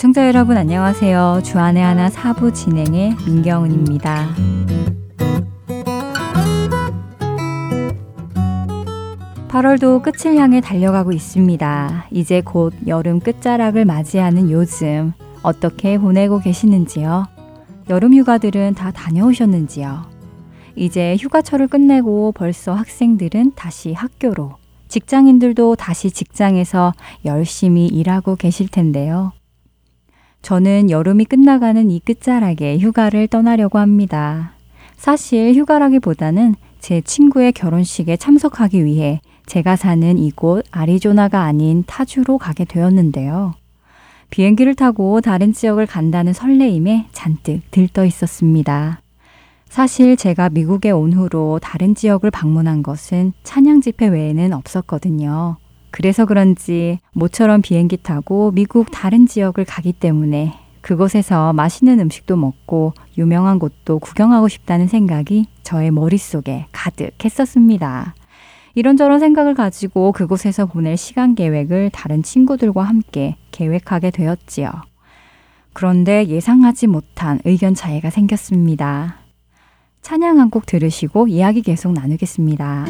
애청자 여러분 안녕하세요. 주안의 하나 사부 진행의 민경은입니다. 8월도 끝을 향해 달려가고 있습니다. 이제 곧 여름 끝자락을 맞이하는 요즘 어떻게 보내고 계시는지요? 여름 휴가들은 다 다녀오셨는지요? 이제 휴가철을 끝내고 벌써 학생들은 다시 학교로, 직장인들도 다시 직장에서 열심히 일하고 계실 텐데요. 저는 여름이 끝나가는 이 끝자락에 휴가를 떠나려고 합니다. 사실 휴가라기보다는 제 친구의 결혼식에 참석하기 위해 제가 사는 이곳 아리조나가 아닌 타주로 가게 되었는데요. 비행기를 타고 다른 지역을 간다는 설레임에 잔뜩 들떠 있었습니다. 사실 제가 미국에 온 후로 다른 지역을 방문한 것은 찬양 집회 외에는 없었거든요. 그래서 그런지 모처럼 비행기 타고 미국 다른 지역을 가기 때문에 그곳에서 맛있는 음식도 먹고 유명한 곳도 구경하고 싶다는 생각이 저의 머릿속에 가득했었습니다. 이런저런 생각을 가지고 그곳에서 보낼 시간 계획을 다른 친구들과 함께 계획하게 되었지요. 그런데 예상하지 못한 의견 차이가 생겼습니다. 찬양 한 곡 들으시고 이야기 계속 나누겠습니다.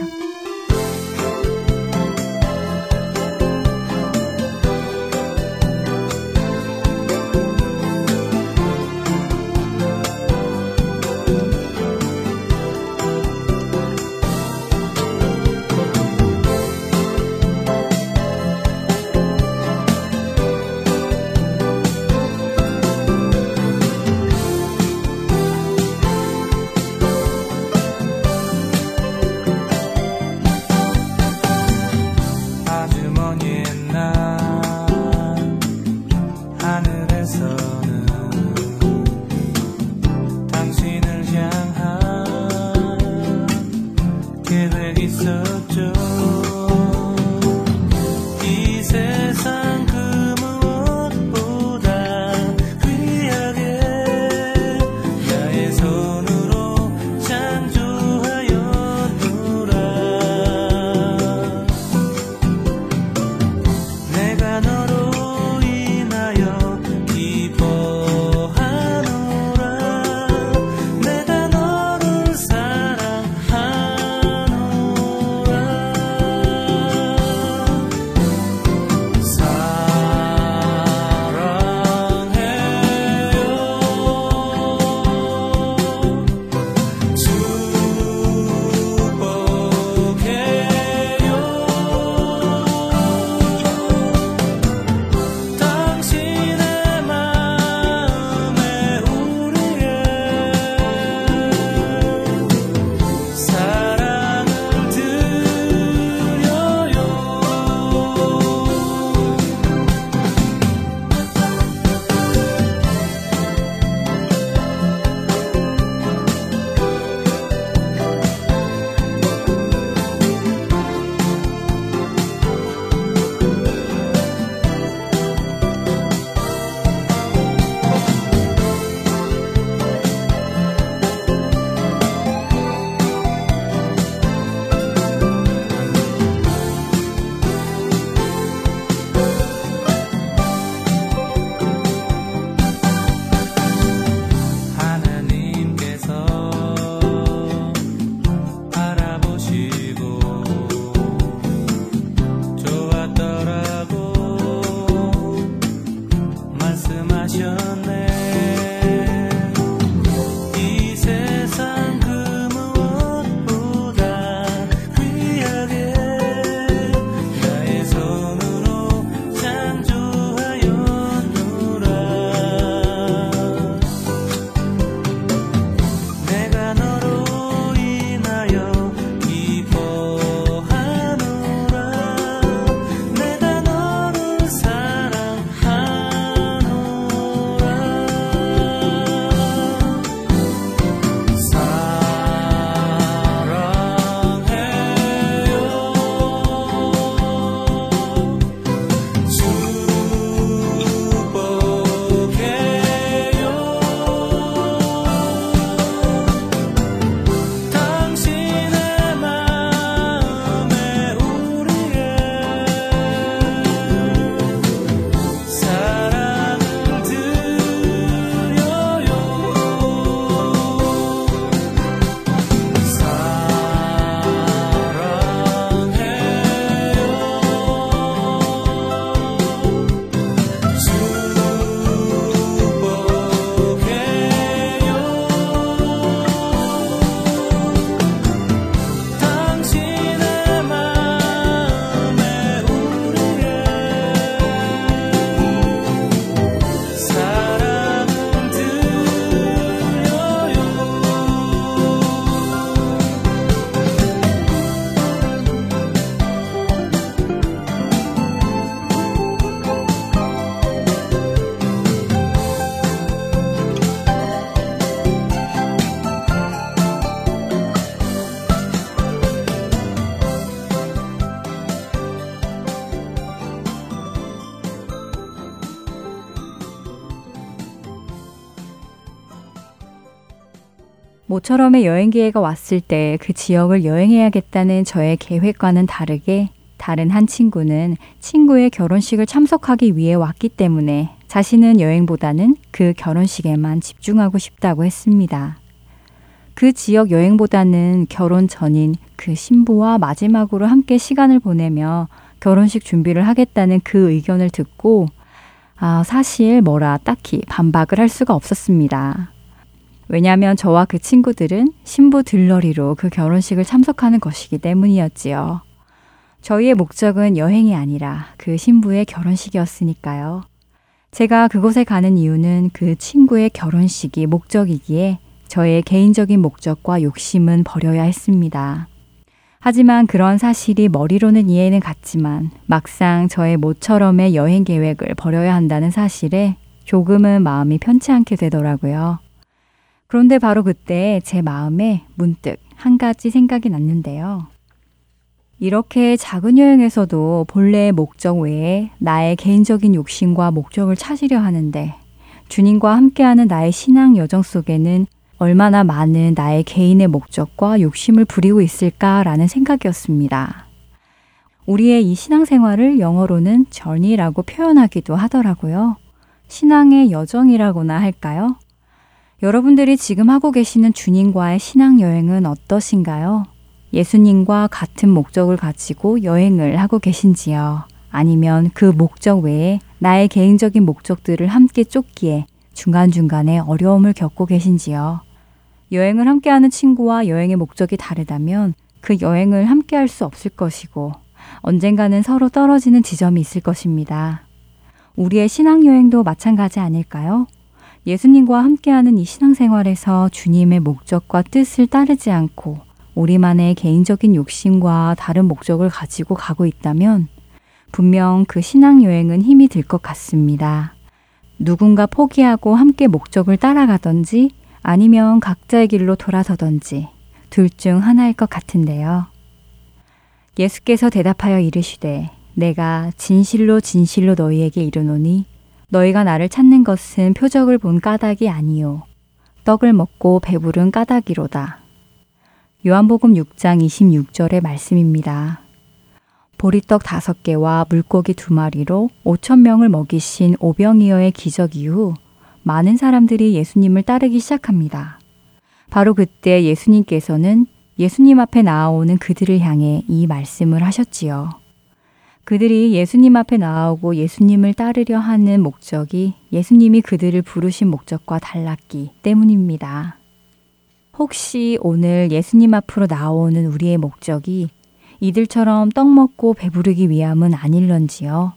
모처럼의 여행 기회가 왔을 때 그 지역을 여행해야겠다는 저의 계획과는 다르게 다른 한 친구는 친구의 결혼식을 참석하기 위해 왔기 때문에 자신은 여행보다는 그 결혼식에만 집중하고 싶다고 했습니다. 그 지역 여행보다는 결혼 전인 그 신부와 마지막으로 함께 시간을 보내며 결혼식 준비를 하겠다는 그 의견을 듣고 아, 사실 뭐라 딱히 반박을 할 수가 없었습니다. 왜냐하면 저와 그 친구들은 신부 들러리로 그 결혼식을 참석하는 것이기 때문이었지요. 저희의 목적은 여행이 아니라 그 신부의 결혼식이었으니까요. 제가 그곳에 가는 이유는 그 친구의 결혼식이 목적이기에 저의 개인적인 목적과 욕심은 버려야 했습니다. 하지만 그런 사실이 머리로는 이해는 갔지만 막상 저의 모처럼의 여행 계획을 버려야 한다는 사실에 조금은 마음이 편치 않게 되더라고요. 그런데 바로 그때 제 마음에 문득 한 가지 생각이 났는데요. 이렇게 작은 여행에서도 본래의 목적 외에 나의 개인적인 욕심과 목적을 찾으려 하는데 주님과 함께하는 나의 신앙 여정 속에는 얼마나 많은 나의 개인의 목적과 욕심을 부리고 있을까라는 생각이었습니다. 우리의 이 신앙생활을 영어로는 전이라고 표현하기도 하더라고요. 신앙의 여정이라고나 할까요? 여러분들이 지금 하고 계시는 주님과의 신앙 여행은 어떠신가요? 예수님과 같은 목적을 가지고 여행을 하고 계신지요? 아니면 그 목적 외에 나의 개인적인 목적들을 함께 쫓기에 중간중간에 어려움을 겪고 계신지요? 여행을 함께하는 친구와 여행의 목적이 다르다면 그 여행을 함께할 수 없을 것이고 언젠가는 서로 떨어지는 지점이 있을 것입니다. 우리의 신앙여행도 마찬가지 아닐까요? 예수님과 함께하는 이 신앙생활에서 주님의 목적과 뜻을 따르지 않고 우리만의 개인적인 욕심과 다른 목적을 가지고 가고 있다면 분명 그 신앙 여행은 힘이 들 것 같습니다. 누군가 포기하고 함께 목적을 따라가던지 아니면 각자의 길로 돌아서던지 둘 중 하나일 것 같은데요. 예수께서 대답하여 이르시되 내가 진실로 진실로 너희에게 이르노니 너희가 나를 찾는 것은 표적을 본 까닭이 아니요 떡을 먹고 배부른 까닭이로다. 요한복음 6장 26절의 말씀입니다. 보리떡 다섯 개와 물고기 두 마리로 5천 명을 먹이신 오병이어의 기적 이후 많은 사람들이 예수님을 따르기 시작합니다. 바로 그때 예수님께서는 예수님 앞에 나아오는 그들을 향해 이 말씀을 하셨지요. 그들이 예수님 앞에 나아오고 예수님을 따르려 하는 목적이 예수님이 그들을 부르신 목적과 달랐기 때문입니다. 혹시 오늘 예수님 앞으로 나오는 우리의 목적이 이들처럼 떡 먹고 배부르기 위함은 아닐런지요?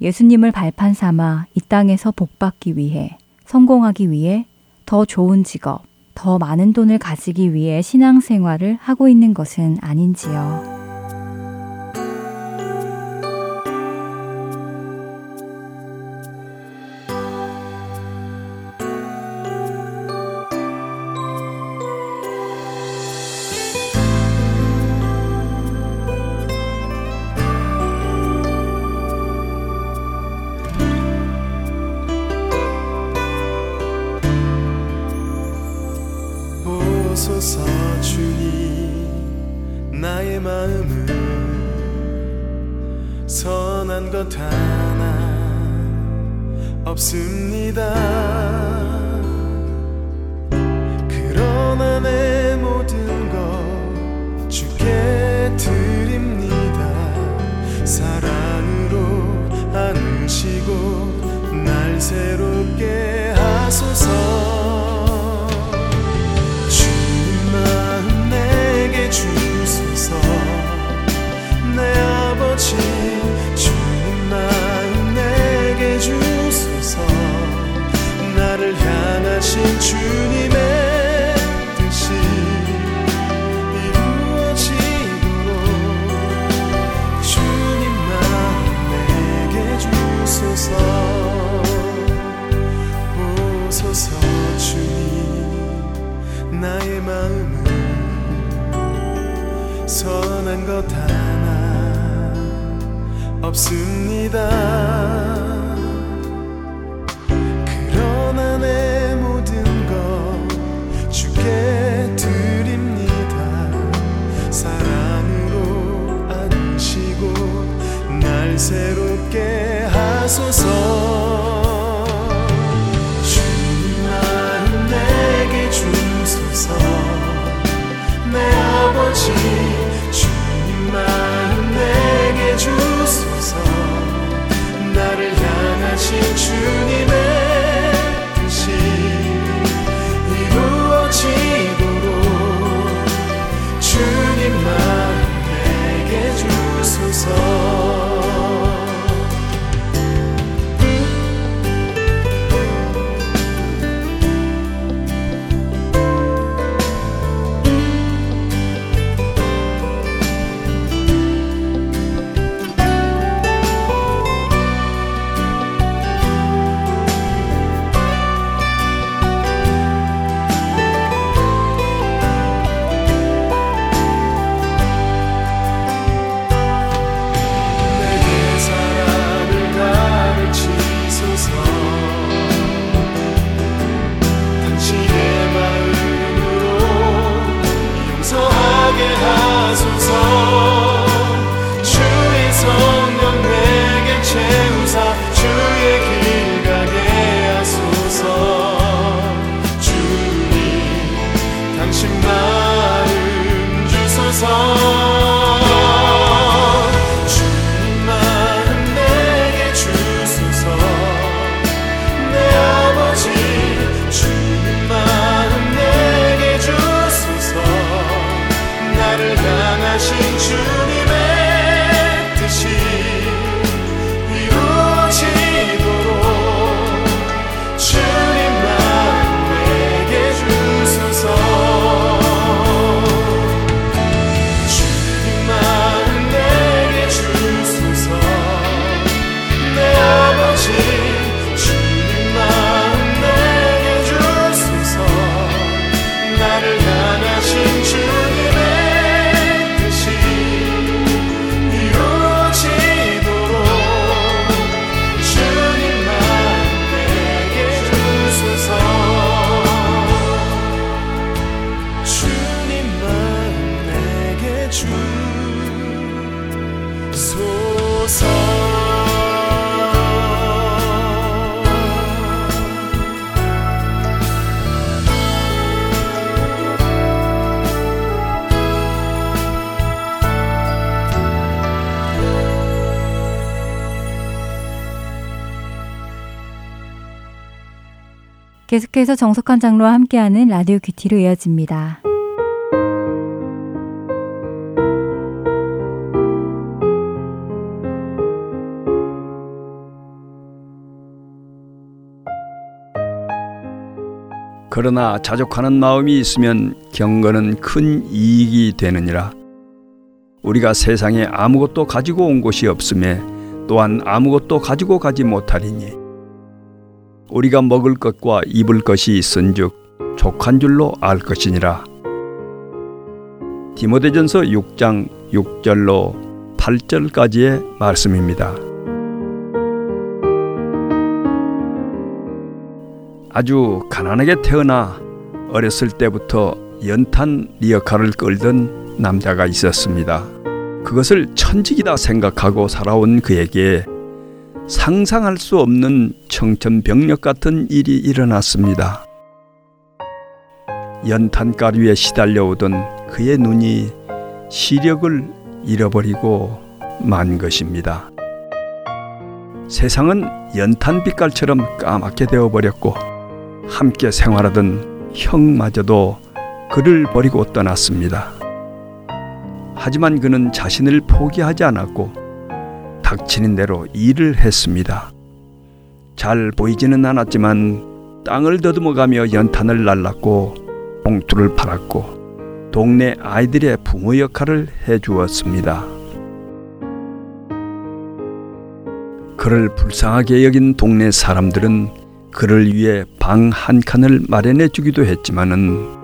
예수님을 발판 삼아 이 땅에서 복 받기 위해 성공하기 위해 더 좋은 직업, 더 많은 돈을 가지기 위해 신앙생활을 하고 있는 것은 아닌지요. 계속해서 정석한 장로와 함께하는 라디오 큐티로 이어집니다. 그러나 자족하는 마음이 있으면 경건은 큰 이익이 되느니라. 우리가 세상에 아무것도 가지고 온 것이 없음에 또한 아무것도 가지고 가지 못하리니 우리가 먹을 것과 입을 것이 있은즉 족한 줄로 알 것이니라. 디모데전서 6장 6절로 8절까지의 말씀입니다. 아주 가난하게 태어나 어렸을 때부터 연탄 리어카를 끌던 남자가 있었습니다. 그것을 천직이다 생각하고 살아온 그에게 상상할 수 없는 청천벽력 같은 일이 일어났습니다. 연탄가루에 시달려오던 그의 눈이 시력을 잃어버리고 만 것입니다. 세상은 연탄 빛깔처럼 까맣게 되어버렸고 함께 생활하던 형마저도 그를 버리고 떠났습니다. 하지만 그는 자신을 포기하지 않았고 닥치는 대로 일을 했습니다. 잘 보이지는 않았지만 땅을 더듬어가며 연탄을 날랐고 봉투를 팔았고 동네 아이들의 부모 역할을 해 주었습니다. 그를 불쌍하게 여긴 동네 사람들은 그를 위해 방 한 칸을 마련해 주기도 했지만은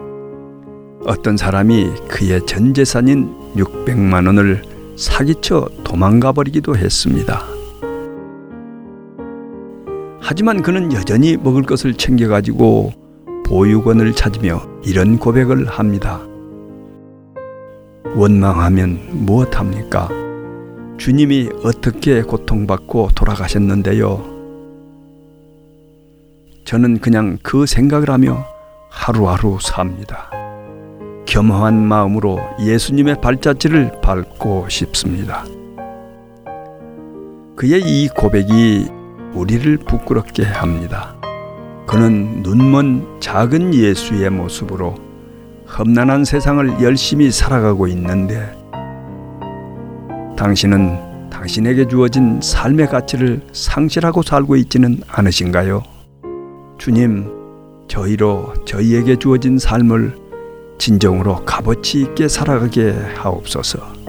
어떤 사람이 그의 전 재산인 600만 원을 사기쳐 도망가 버리기도 했습니다. 하지만 그는 여전히 먹을 것을 챙겨가지고 보육원을 찾으며 이런 고백을 합니다. 원망하면 무엇합니까? 주님이 어떻게 고통받고 돌아가셨는데요? 저는 그냥 그 생각을 하며 하루하루 삽니다. 겸허한 마음으로 예수님의 발자취를 밟고 싶습니다. 그의 이 고백이 우리를 부끄럽게 합니다. 그는 눈먼 작은 예수의 모습으로 험난한 세상을 열심히 살아가고 있는데 당신은 당신에게 주어진 삶의 가치를 상실하고 살고 있지는 않으신가요? 주님, 저희로 저희에게 주어진 삶을 진정으로 값어치 있게 살아가게 하옵소서.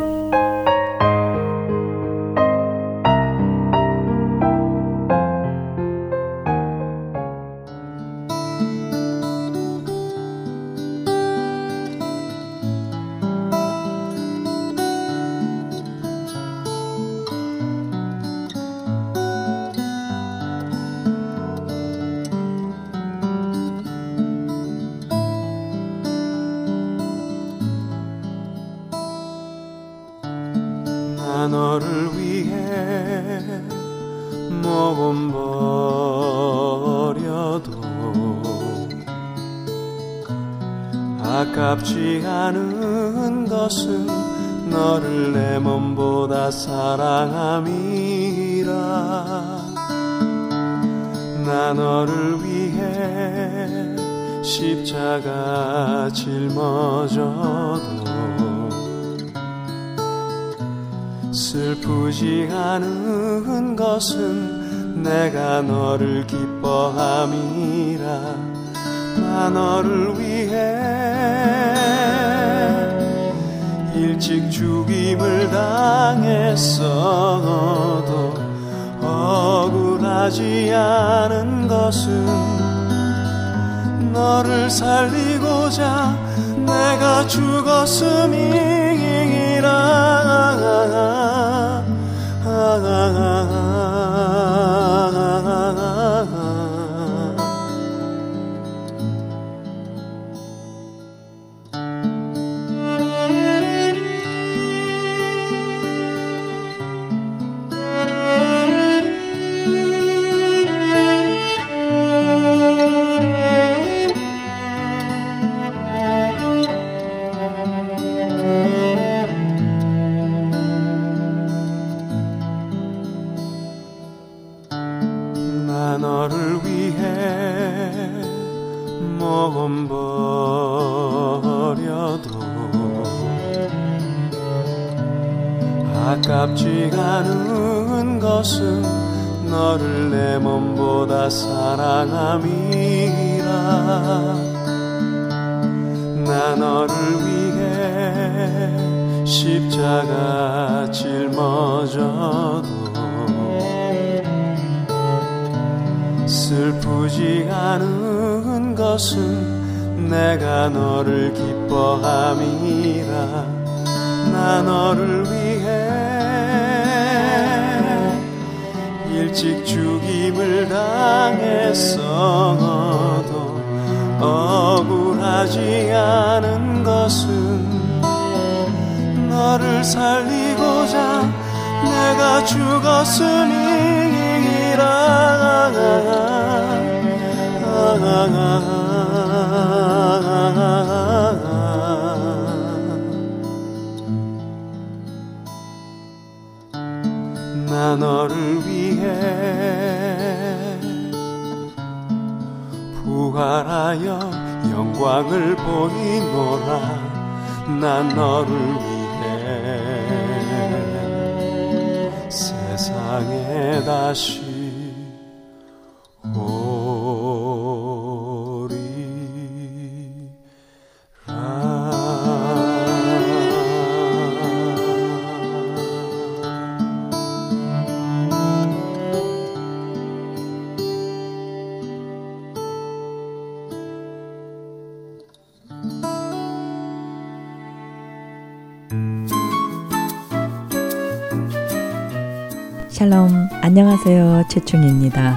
안녕하세요. 최충입니다.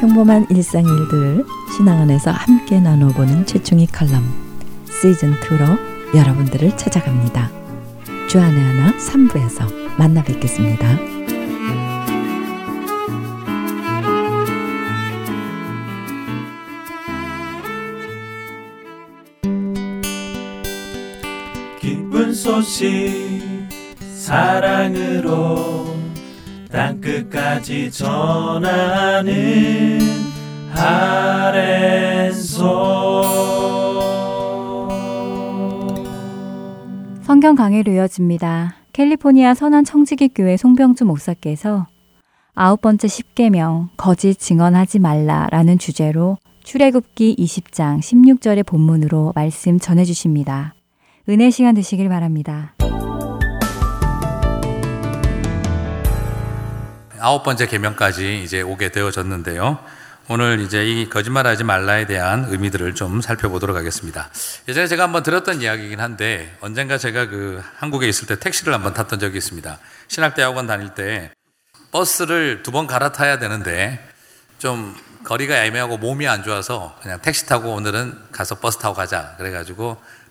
평범한 일상 일들 신앙 안에서 함께 나눠보는 최충이 칼럼 시즌 2로 여러분들을 찾아갑니다. 주안의 하나 3부에서 만나 뵙겠습니다. 소식 사랑으로 땅끝까지 전하는 아랜소 성경 강해로 이어집니다. 캘리포니아 선한 청지기 교회 송병주 목사께서 아홉 번째 십계명 거짓 증언하지 말라라는 주제로 출애굽기 20장 16절의 본문으로 말씀 전해 주십니다. 은혜 시간 되시길 바랍니다. 아홉 번째 계명까지 이제 오게 되어졌는데요. 오늘 이제 이 거짓말하지 말라에 대한 의미들을 좀 살펴보도록 하겠습니다. 예전에 제가 한번 들었던 이야기이긴 한데 언젠가 제가 그 한국에 있을 때 택시를 한번 탔던 적이 있습니다. 신학대학원 다닐 때 버스를 두 번 갈아타야 되는데 좀 거리가 애매하고 몸이 안 좋아서 그냥 택시 타고 오늘은 가서 버스 타고 가자 그래가지고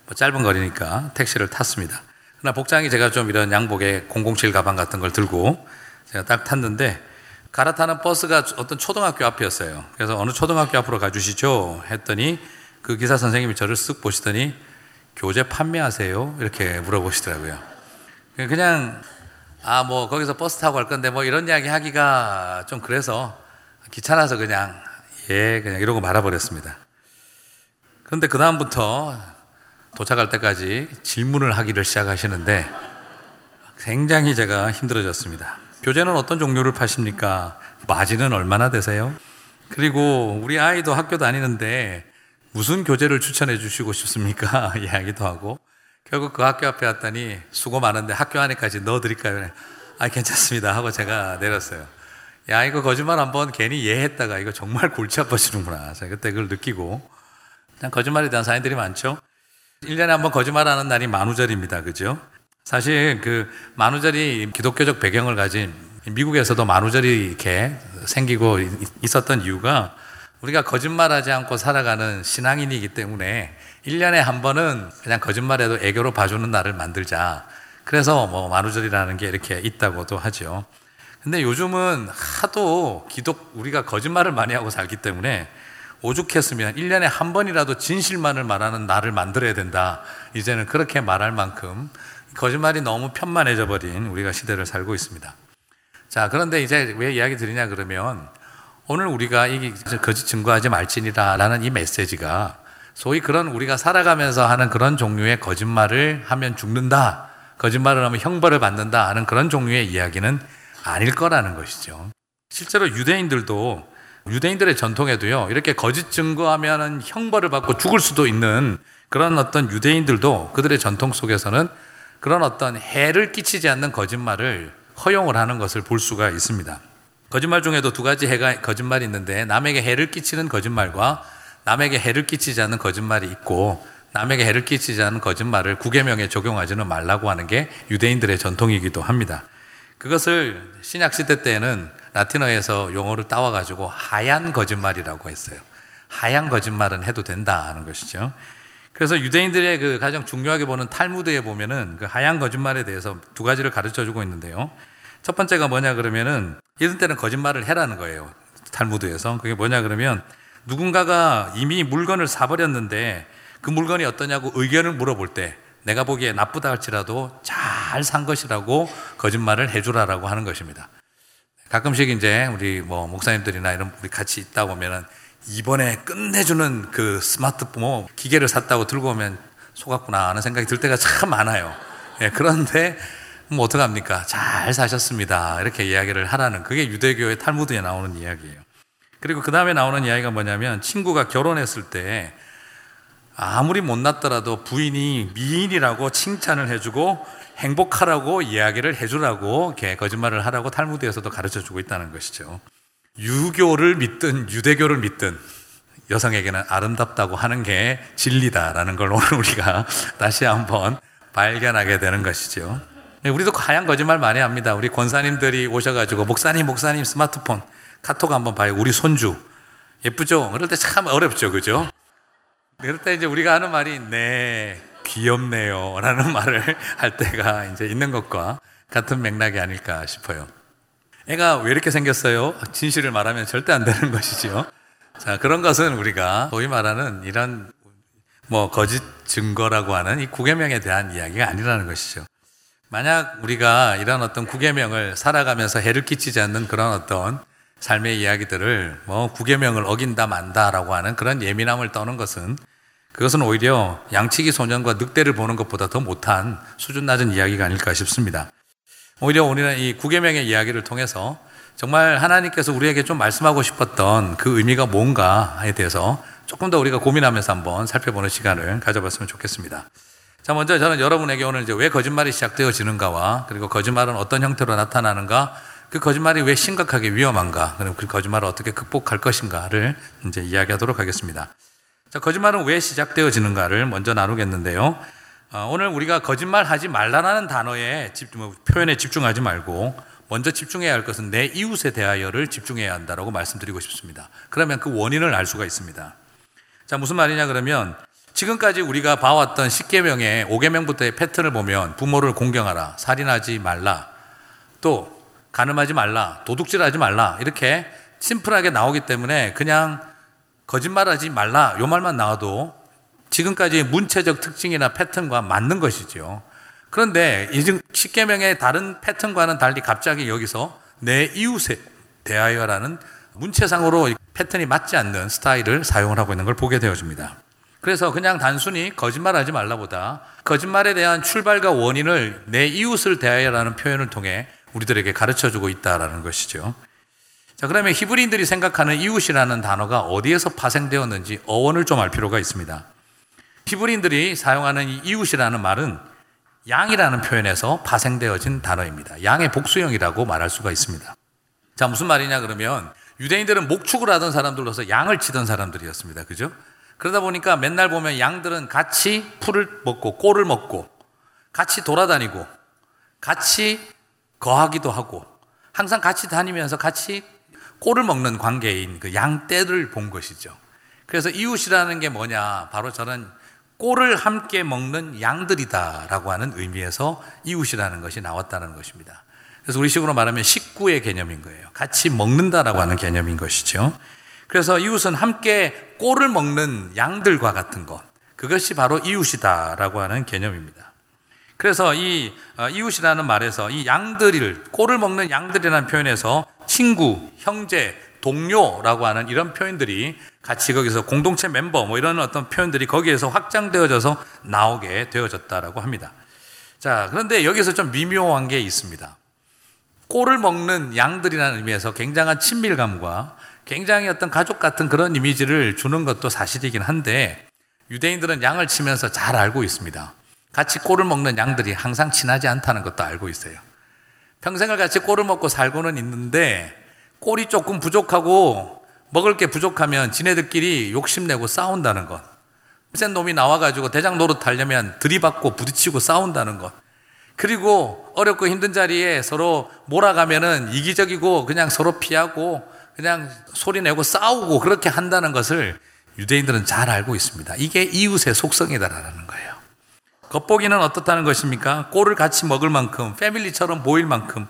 뭐 짧은 거리니까 택시를 탔습니다. 그러나 복장이 제가 좀 이런 양복에 007 가방 같은 걸 들고 제가 딱 탔는데 갈아타는 버스가 어떤 초등학교 앞이었어요. 그래서 어느 초등학교 앞으로 가주시죠 했더니 그 기사 선생님이 저를 쓱 보시더니 교재 판매하세요? 이렇게 물어보시더라고요. 그냥 아 뭐 거기서 버스 타고 갈 건데 뭐 이런 이야기 하기가 좀 그래서 귀찮아서 그냥 예 그냥 이러고 말아버렸습니다. 그런데 그 다음부터 도착할 때까지 질문을 하기를 시작하시는데 굉장히 제가 힘들어졌습니다. 교재는 어떤 종류를 파십니까? 마진은 얼마나 되세요? 그리고 우리 아이도 학교 다니는데 무슨 교재를 추천해 주시고 싶습니까? 이야기도 하고 결국 그 학교 앞에 왔더니 수고 많은데 학교 안에까지 넣어드릴까요? 아 괜찮습니다 하고 제가 내렸어요. 야 이거 거짓말 한번 괜히 예했다가 이거 정말 골치 아파지는구나. 제가 그때 그걸 느끼고 그냥 거짓말에 대한 사연들이 많죠. 1년에 한 번 거짓말하는 날이 만우절입니다. 그죠? 사실 그 만우절이 기독교적 배경을 가진 미국에서도 만우절이 이렇게 생기고 있었던 이유가 우리가 거짓말하지 않고 살아가는 신앙인이기 때문에 1년에 한 번은 그냥 거짓말해도 애교로 봐주는 날을 만들자. 그래서 뭐 만우절이라는 게 이렇게 있다고도 하죠. 근데 요즘은 하도 기독, 우리가 거짓말을 많이 하고 살기 때문에 오죽했으면 1년에 한 번이라도 진실만을 말하는 날을 만들어야 된다. 이제는 그렇게 말할 만큼 거짓말이 너무 편만해져 버린 우리가 시대를 살고 있습니다. 자, 그런데 이제 왜 이야기 드리냐 그러면 오늘 우리가 이 거짓 증거하지 말지니라라는 이 메시지가 소위 그런 우리가 살아가면서 하는 그런 종류의 거짓말을 하면 죽는다. 거짓말을 하면 형벌을 받는다 하는 그런 종류의 이야기는 아닐 거라는 것이죠. 실제로 유대인들도 유대인들의 전통에도요, 이렇게 거짓 증거하면 형벌을 받고 죽을 수도 있는 그런 어떤 유대인들도 그들의 전통 속에서는 그런 어떤 해를 끼치지 않는 거짓말을 허용을 하는 것을 볼 수가 있습니다. 거짓말 중에도 두 가지 해가 거짓말이 있는데 남에게 해를 끼치는 거짓말과 남에게 해를 끼치지 않는 거짓말이 있고 남에게 해를 끼치지 않는 거짓말을 구계명에 적용하지는 말라고 하는 게 유대인들의 전통이기도 합니다. 그것을 신약 시대 때에는 라틴어에서 용어를 따와 가지고 하얀 거짓말이라고 했어요. 하얀 거짓말은 해도 된다 하는 것이죠. 그래서 유대인들의 그 가장 중요하게 보는 탈무드에 보면은 그 하얀 거짓말에 대해서 두 가지를 가르쳐 주고 있는데요. 첫 번째가 뭐냐 그러면은 이런 때는 거짓말을 해라는 거예요. 탈무드에서. 그게 뭐냐 그러면 누군가가 이미 물건을 사버렸는데 그 물건이 어떠냐고 의견을 물어볼 때 내가 보기에 나쁘다 할지라도 잘 산 것이라고 거짓말을 해주라라고 하는 것입니다. 가끔씩 이제 우리 뭐 목사님들이나 이런 우리 같이 있다 보면은 이번에 끝내주는 그 스마트폰 뭐 기계를 샀다고 들고 오면 속았구나 하는 생각이 들 때가 참 많아요. 예, 그런데 뭐 어떡합니까? 잘 사셨습니다. 이렇게 이야기를 하라는 그게 유대교의 탈무드에 나오는 이야기예요. 그리고 그 다음에 나오는 이야기가 뭐냐면 친구가 결혼했을 때 아무리 못났더라도 부인이 미인이라고 칭찬을 해주고 행복하라고 이야기를 해주라고 거짓말을 하라고 탈무드에서도 가르쳐 주고 있다는 것이죠. 유교를 믿든 유대교를 믿든 여성에게는 아름답다고 하는 게 진리다라는 걸 오늘 우리가 다시 한번 발견하게 되는 것이죠. 네, 우리도 하얀 거짓말 많이 합니다. 우리 권사님들이 오셔가지고 목사님, 목사님 스마트폰 카톡 한번 봐요. 우리 손주 예쁘죠? 그럴 때 참 어렵죠, 그죠? 그럴 때 이제 우리가 하는 말이 네 귀엽네요라는 말을 할 때가 이제 있는 것과 같은 맥락이 아닐까 싶어요. 애가 왜 이렇게 생겼어요? 진실을 말하면 절대 안 되는 것이죠. 자, 그런 것은 우리가 소위 말하는 이런 뭐 거짓 증거라고 하는 이 구계명에 대한 이야기가 아니라는 것이죠. 만약 우리가 이런 어떤 구계명을 살아가면서 해를 끼치지 않는 그런 어떤 삶의 이야기들을 뭐 구계명을 어긴다 만다라고 하는 그런 예민함을 떠는 것은 그것은 오히려 양치기 소년과 늑대를 보는 것보다 더 못한 수준 낮은 이야기가 아닐까 싶습니다. 오히려 우리는 이 구계명의 이야기를 통해서 정말 하나님께서 우리에게 좀 말씀하고 싶었던 그 의미가 뭔가에 대해서 조금 더 우리가 고민하면서 한번 살펴보는 시간을 가져봤으면 좋겠습니다. 자, 먼저 저는 여러분에게 오늘 이제 왜 거짓말이 시작되어지는가와 그리고 거짓말은 어떤 형태로 나타나는가 그 거짓말이 왜 심각하게 위험한가 그리고 그 거짓말을 어떻게 극복할 것인가를 이제 이야기하도록 하겠습니다. 자, 거짓말은 왜 시작되어지는가를 먼저 나누겠는데요. 어, 오늘 우리가 거짓말 하지 말라는 단어에 집, 뭐, 표현에 집중하지 말고 먼저 집중해야 할 것은 내 이웃에 대하여를 집중해야 한다라고 말씀드리고 싶습니다. 그러면 그 원인을 알 수가 있습니다. 자, 무슨 말이냐 그러면 지금까지 우리가 봐왔던 10계명의 5계명부터의 패턴을 보면 부모를 공경하라, 살인하지 말라, 또 가늠하지 말라, 도둑질하지 말라 이렇게 심플하게 나오기 때문에 그냥 거짓말하지 말라 요 말만 나와도 지금까지 문체적 특징이나 패턴과 맞는 것이죠. 그런데 이 10계명의 다른 패턴과는 달리 갑자기 여기서 내 이웃에 대하여라는 문체상으로 패턴이 맞지 않는 스타일을 사용을 하고 있는 걸 보게 되어집니다. 그래서 그냥 단순히 거짓말하지 말라보다 거짓말에 대한 출발과 원인을 내 이웃을 대하여라는 표현을 통해 우리들에게 가르쳐 주고 있다라는 것이죠. 자, 그러면 히브리인들이 생각하는 이웃이라는 단어가 어디에서 파생되었는지 어원을 좀 알 필요가 있습니다. 히브리인들이 사용하는 이 이웃이라는 말은 양이라는 표현에서 파생되어진 단어입니다. 양의 복수형이라고 말할 수가 있습니다. 자, 무슨 말이냐 그러면 유대인들은 목축을 하던 사람들로서 양을 치던 사람들이었습니다. 그죠? 그러다 보니까 맨날 보면 양들은 같이 풀을 먹고 꼴을 먹고 같이 돌아다니고 같이 거하기도 하고 항상 같이 다니면서 같이 꼴을 먹는 관계인 그 양떼를 본 것이죠. 그래서 이웃이라는 게 뭐냐? 바로 저는 꼴을 함께 먹는 양들이다라고 하는 의미에서 이웃이라는 것이 나왔다는 것입니다. 그래서 우리식으로 말하면 식구의 개념인 거예요. 같이 먹는다라고 하는 개념인 것이죠. 그래서 이웃은 함께 꼴을 먹는 양들과 같은 것. 그것이 바로 이웃이다라고 하는 개념입니다. 그래서 이 어, 이웃이라는 말에서 이 양들을 꼴을 먹는 양들이라는 표현에서 친구, 형제, 동료라고 하는 이런 표현들이 같이 거기서 공동체 멤버 뭐 이런 어떤 표현들이 거기에서 확장되어져서 나오게 되어졌다라고 합니다. 자, 그런데 여기서 좀 미묘한 게 있습니다. 꼴을 먹는 양들이라는 의미에서 굉장한 친밀감과 굉장히 어떤 가족 같은 그런 이미지를 주는 것도 사실이긴 한데 유대인들은 양을 치면서 잘 알고 있습니다. 같이 꼴을 먹는 양들이 항상 친하지 않다는 것도 알고 있어요. 평생을 같이 꼴을 먹고 살고는 있는데 꼴이 조금 부족하고 먹을 게 부족하면 지네들끼리 욕심내고 싸운다는 것. 센 놈이 나와가지고 대장 노릇 하려면 들이받고 부딪히고 싸운다는 것. 그리고 어렵고 힘든 자리에 서로 몰아가면은 이기적이고 그냥 서로 피하고 그냥 소리 내고 싸우고 그렇게 한다는 것을 유대인들은 잘 알고 있습니다. 이게 이웃의 속성이다라는 거예요. 겉보기는 어떻다는 것입니까? 꼴을 같이 먹을 만큼, 패밀리처럼 보일 만큼,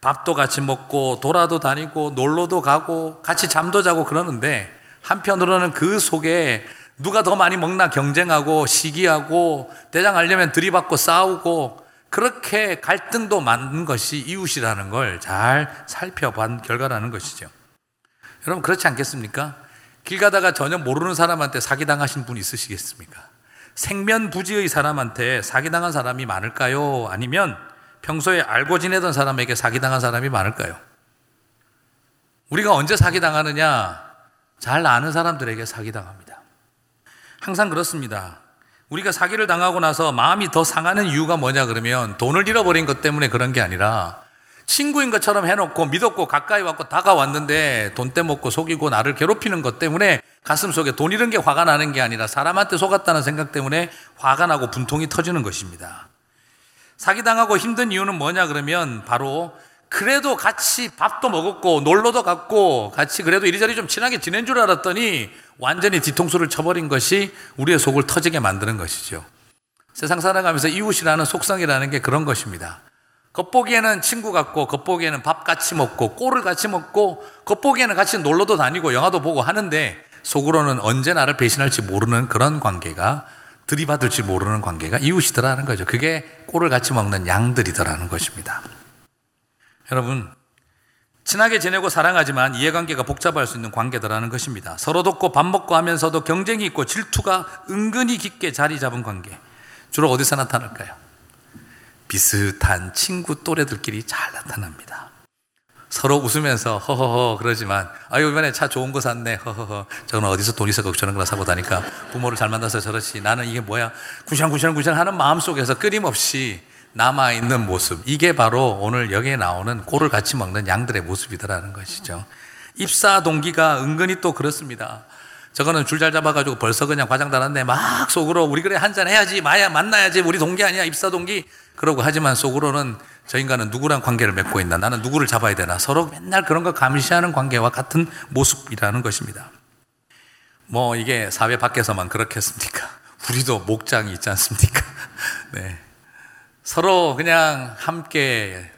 밥도 같이 먹고 돌아도 다니고 놀러도 가고 같이 잠도 자고 그러는데 한편으로는 그 속에 누가 더 많이 먹나 경쟁하고 시기하고 대장 하려면 들이받고 싸우고 그렇게 갈등도 많은 것이 이웃이라는 걸 잘 살펴본 결과라는 것이죠. 여러분 그렇지 않겠습니까? 길 가다가 전혀 모르는 사람한테 사기당하신 분 있으시겠습니까? 생면부지의 사람한테 사기당한 사람이 많을까요? 아니면 평소에 알고 지내던 사람에게 사기당한 사람이 많을까요? 우리가 언제 사기당하느냐? 잘 아는 사람들에게 사기당합니다. 항상 그렇습니다. 우리가 사기를 당하고 나서 마음이 더 상하는 이유가 뭐냐 그러면 돈을 잃어버린 것 때문에 그런 게 아니라 친구인 것처럼 해놓고 믿었고 가까이 왔고 다가왔는데 돈 떼먹고 속이고 나를 괴롭히는 것 때문에 가슴 속에 돈 잃은 게 화가 나는 게 아니라 사람한테 속았다는 생각 때문에 화가 나고 분통이 터지는 것입니다. 사기당하고 힘든 이유는 뭐냐 그러면 바로 그래도 같이 밥도 먹었고 놀러도 갔고 같이 그래도 이리저리 좀 친하게 지낸 줄 알았더니 완전히 뒤통수를 쳐버린 것이 우리의 속을 터지게 만드는 것이죠. 세상 살아가면서 이웃이라는 속성이라는 게 그런 것입니다. 겉보기에는 친구 같고 겉보기에는 밥 같이 먹고 꼴을 같이 먹고 겉보기에는 같이 놀러도 다니고 영화도 보고 하는데 속으로는 언제 나를 배신할지 모르는 그런 관계가 들이받을지 모르는 관계가 이웃이더라는 거죠. 그게 꼴을 같이 먹는 양들이더라는 것입니다. 여러분, 친하게 지내고 사랑하지만 이해관계가 복잡할 수 있는 관계더라는 것입니다. 서로 돕고 밥 먹고 하면서도 경쟁이 있고 질투가 은근히 깊게 자리 잡은 관계. 주로 어디서 나타날까요? 비슷한 친구 또래들끼리 잘 나타납니다. 서로 웃으면서 허허허 그러지만 아유 이번에 차 좋은 거 샀네. 허허허. 저건 어디서 돈 있어? 저런 거나 사고 다니까. 부모를 잘 만나서 저렇지. 나는 이게 뭐야? 구시구시구시 하는 마음속에서 끊임없이 남아있는 모습. 이게 바로 오늘 여기에 나오는 꼴을 같이 먹는 양들의 모습이더라는 것이죠. 입사 동기가 은근히 또 그렇습니다. 저거는 줄 잘 잡아가지고 벌써 그냥 과장 달았네. 막 속으로 우리 그래 한잔 해야지. 마야 만나야지. 우리 동기 아니야. 입사 동기. 그러고 하지만 속으로는 저 인간은 누구랑 관계를 맺고 있나? 나는 누구를 잡아야 되나? 서로 맨날 그런 거 감시하는 관계와 같은 모습이라는 것입니다. 뭐 이게 사회 밖에서만 그렇겠습니까? 우리도 목장이 있지 않습니까? 네. 서로 그냥 함께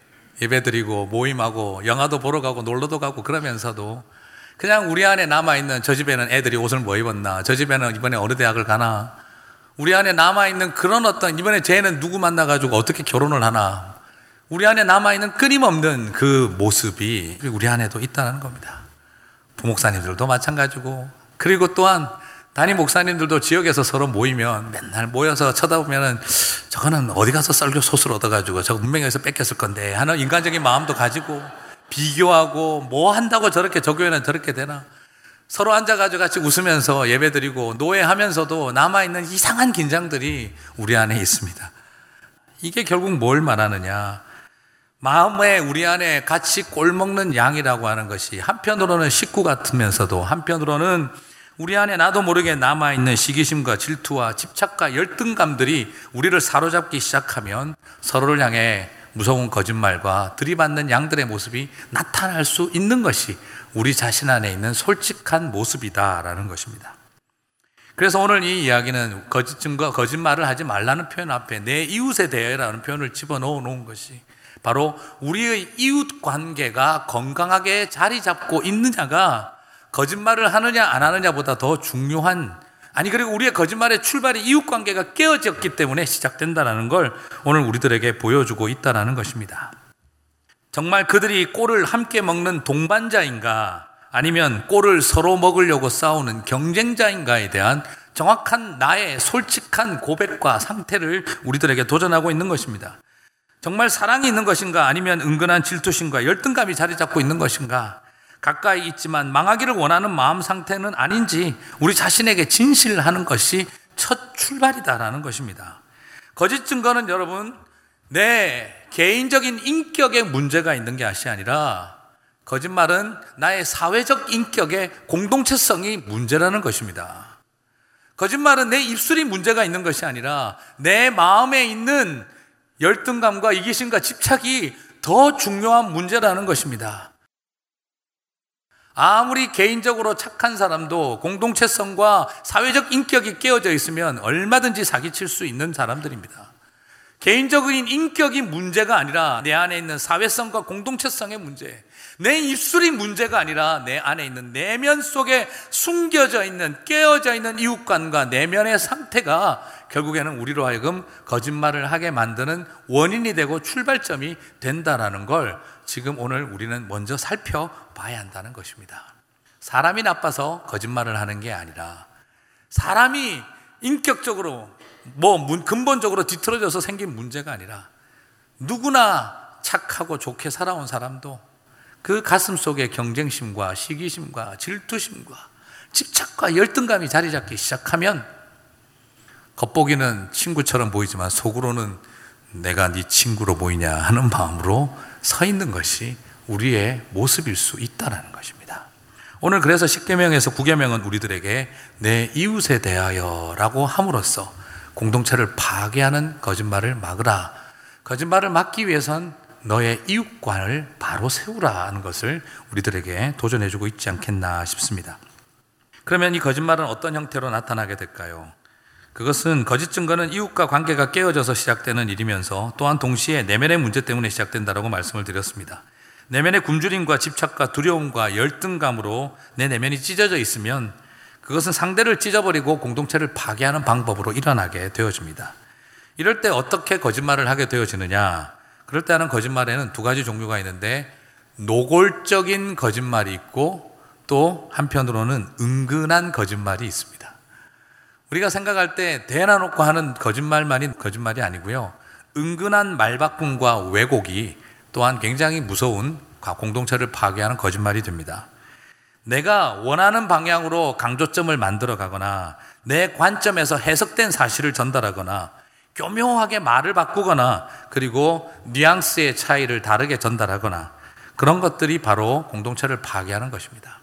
예배드리고 모임하고 영화도 보러 가고 놀러도 가고 그러면서도 그냥 우리 안에 남아있는 저 집에는 애들이 옷을 뭐 입었나? 저 집에는 이번에 어느 대학을 가나? 우리 안에 남아있는 그런 어떤 이번에 쟤는 누구 만나가지고 어떻게 결혼을 하나 우리 안에 남아있는 끊임없는 그 모습이 우리 안에도 있다는 겁니다 부목사님들도 마찬가지고 그리고 또한 담임 목사님들도 지역에서 서로 모이면 맨날 모여서 쳐다보면은 저거는 어디 가서 썰교 소스를 얻어가지고 저거 문명에서 뺏겼을 건데 하는 인간적인 마음도 가지고 비교하고 뭐 한다고 저렇게 저 교회는 저렇게 되나 서로 앉아가지고 같이 웃으면서 예배드리고 노예하면서도 남아있는 이상한 긴장들이 우리 안에 있습니다. 이게 결국 뭘 말하느냐. 마음에 우리 안에 같이 꼴 먹는 양이라고 하는 것이 한편으로는 식구 같으면서도 한편으로는 우리 안에 나도 모르게 남아있는 시기심과 질투와 집착과 열등감들이 우리를 사로잡기 시작하면 서로를 향해 무서운 거짓말과 들이받는 양들의 모습이 나타날 수 있는 것이 우리 자신 안에 있는 솔직한 모습이다라는 것입니다. 그래서 오늘 이 이야기는 거짓 증거, 거짓말을 하지 말라는 표현 앞에 내 이웃에 대해라는 표현을 집어넣어 놓은 것이 바로 우리의 이웃 관계가 건강하게 자리 잡고 있느냐가 거짓말을 하느냐 안 하느냐보다 더 중요한 아니 그리고 우리의 거짓말의 출발이 이웃 관계가 깨어졌기 때문에 시작된다는 걸 오늘 우리들에게 보여주고 있다는 것입니다. 정말 그들이 꼴을 함께 먹는 동반자인가 아니면 꼴을 서로 먹으려고 싸우는 경쟁자인가에 대한 정확한 나의 솔직한 고백과 상태를 우리들에게 도전하고 있는 것입니다. 정말 사랑이 있는 것인가 아니면 은근한 질투심과 열등감이 자리 잡고 있는 것인가 가까이 있지만 망하기를 원하는 마음 상태는 아닌지 우리 자신에게 진실하는 것이 첫 출발이다라는 것입니다. 거짓 증거는 여러분 내 개인적인 인격에 문제가 있는 것이 아니라 거짓말은 나의 사회적 인격의 공동체성이 문제라는 것입니다. 거짓말은 내 입술이 문제가 있는 것이 아니라 내 마음에 있는 열등감과 이기심과 집착이 더 중요한 문제라는 것입니다. 아무리 개인적으로 착한 사람도 공동체성과 사회적 인격이 깨어져 있으면 얼마든지 사기칠 수 있는 사람들입니다. 개인적인 인격이 문제가 아니라 내 안에 있는 사회성과 공동체성의 문제, 내 입술이 문제가 아니라 내 안에 있는 내면 속에 숨겨져 있는 깨어져 있는 이웃관과 내면의 상태가 결국에는 우리로 하여금 거짓말을 하게 만드는 원인이 되고 출발점이 된다라는 걸 지금 오늘 우리는 먼저 살펴봐야 한다는 것입니다. 사람이 나빠서 거짓말을 하는 게 아니라 사람이 인격적으로 뭐 근본적으로 뒤틀어져서 생긴 문제가 아니라 누구나 착하고 좋게 살아온 사람도 그 가슴 속에 경쟁심과 시기심과 질투심과 집착과 열등감이 자리 잡기 시작하면 겉보기는 친구처럼 보이지만 속으로는 내가 네 친구로 보이냐 하는 마음으로 서 있는 것이 우리의 모습일 수 있다라는 것입니다. 오늘 그래서 10계명에서 9계명은 우리들에게 내 이웃에 대하여라고 함으로써 공동체를 파괴하는 거짓말을 막으라. 거짓말을 막기 위해선 너의 이웃관을 바로 세우라 하는 것을 우리들에게 도전해주고 있지 않겠나 싶습니다. 그러면 이 거짓말은 어떤 형태로 나타나게 될까요? 그것은 거짓 증거는 이웃과 관계가 깨어져서 시작되는 일이면서 또한 동시에 내면의 문제 때문에 시작된다라고 말씀을 드렸습니다. 내면의 굶주림과 집착과 두려움과 열등감으로 내 내면이 찢어져 있으면 그것은 상대를 찢어버리고 공동체를 파괴하는 방법으로 일어나게 되어집니다. 이럴 때 어떻게 거짓말을 하게 되어지느냐? 그럴 때 하는 거짓말에는 두 가지 종류가 있는데 노골적인 거짓말이 있고 또 한편으로는 은근한 거짓말이 있습니다. 우리가 생각할 때 대놔놓고 하는 거짓말만이 거짓말이 아니고요. 은근한 말바꿈과 왜곡이 또한 굉장히 무서운 공동체를 파괴하는 거짓말이 됩니다. 내가 원하는 방향으로 강조점을 만들어 가거나 내 관점에서 해석된 사실을 전달하거나 교묘하게 말을 바꾸거나 그리고 뉘앙스의 차이를 다르게 전달하거나 그런 것들이 바로 공동체를 파괴하는 것입니다.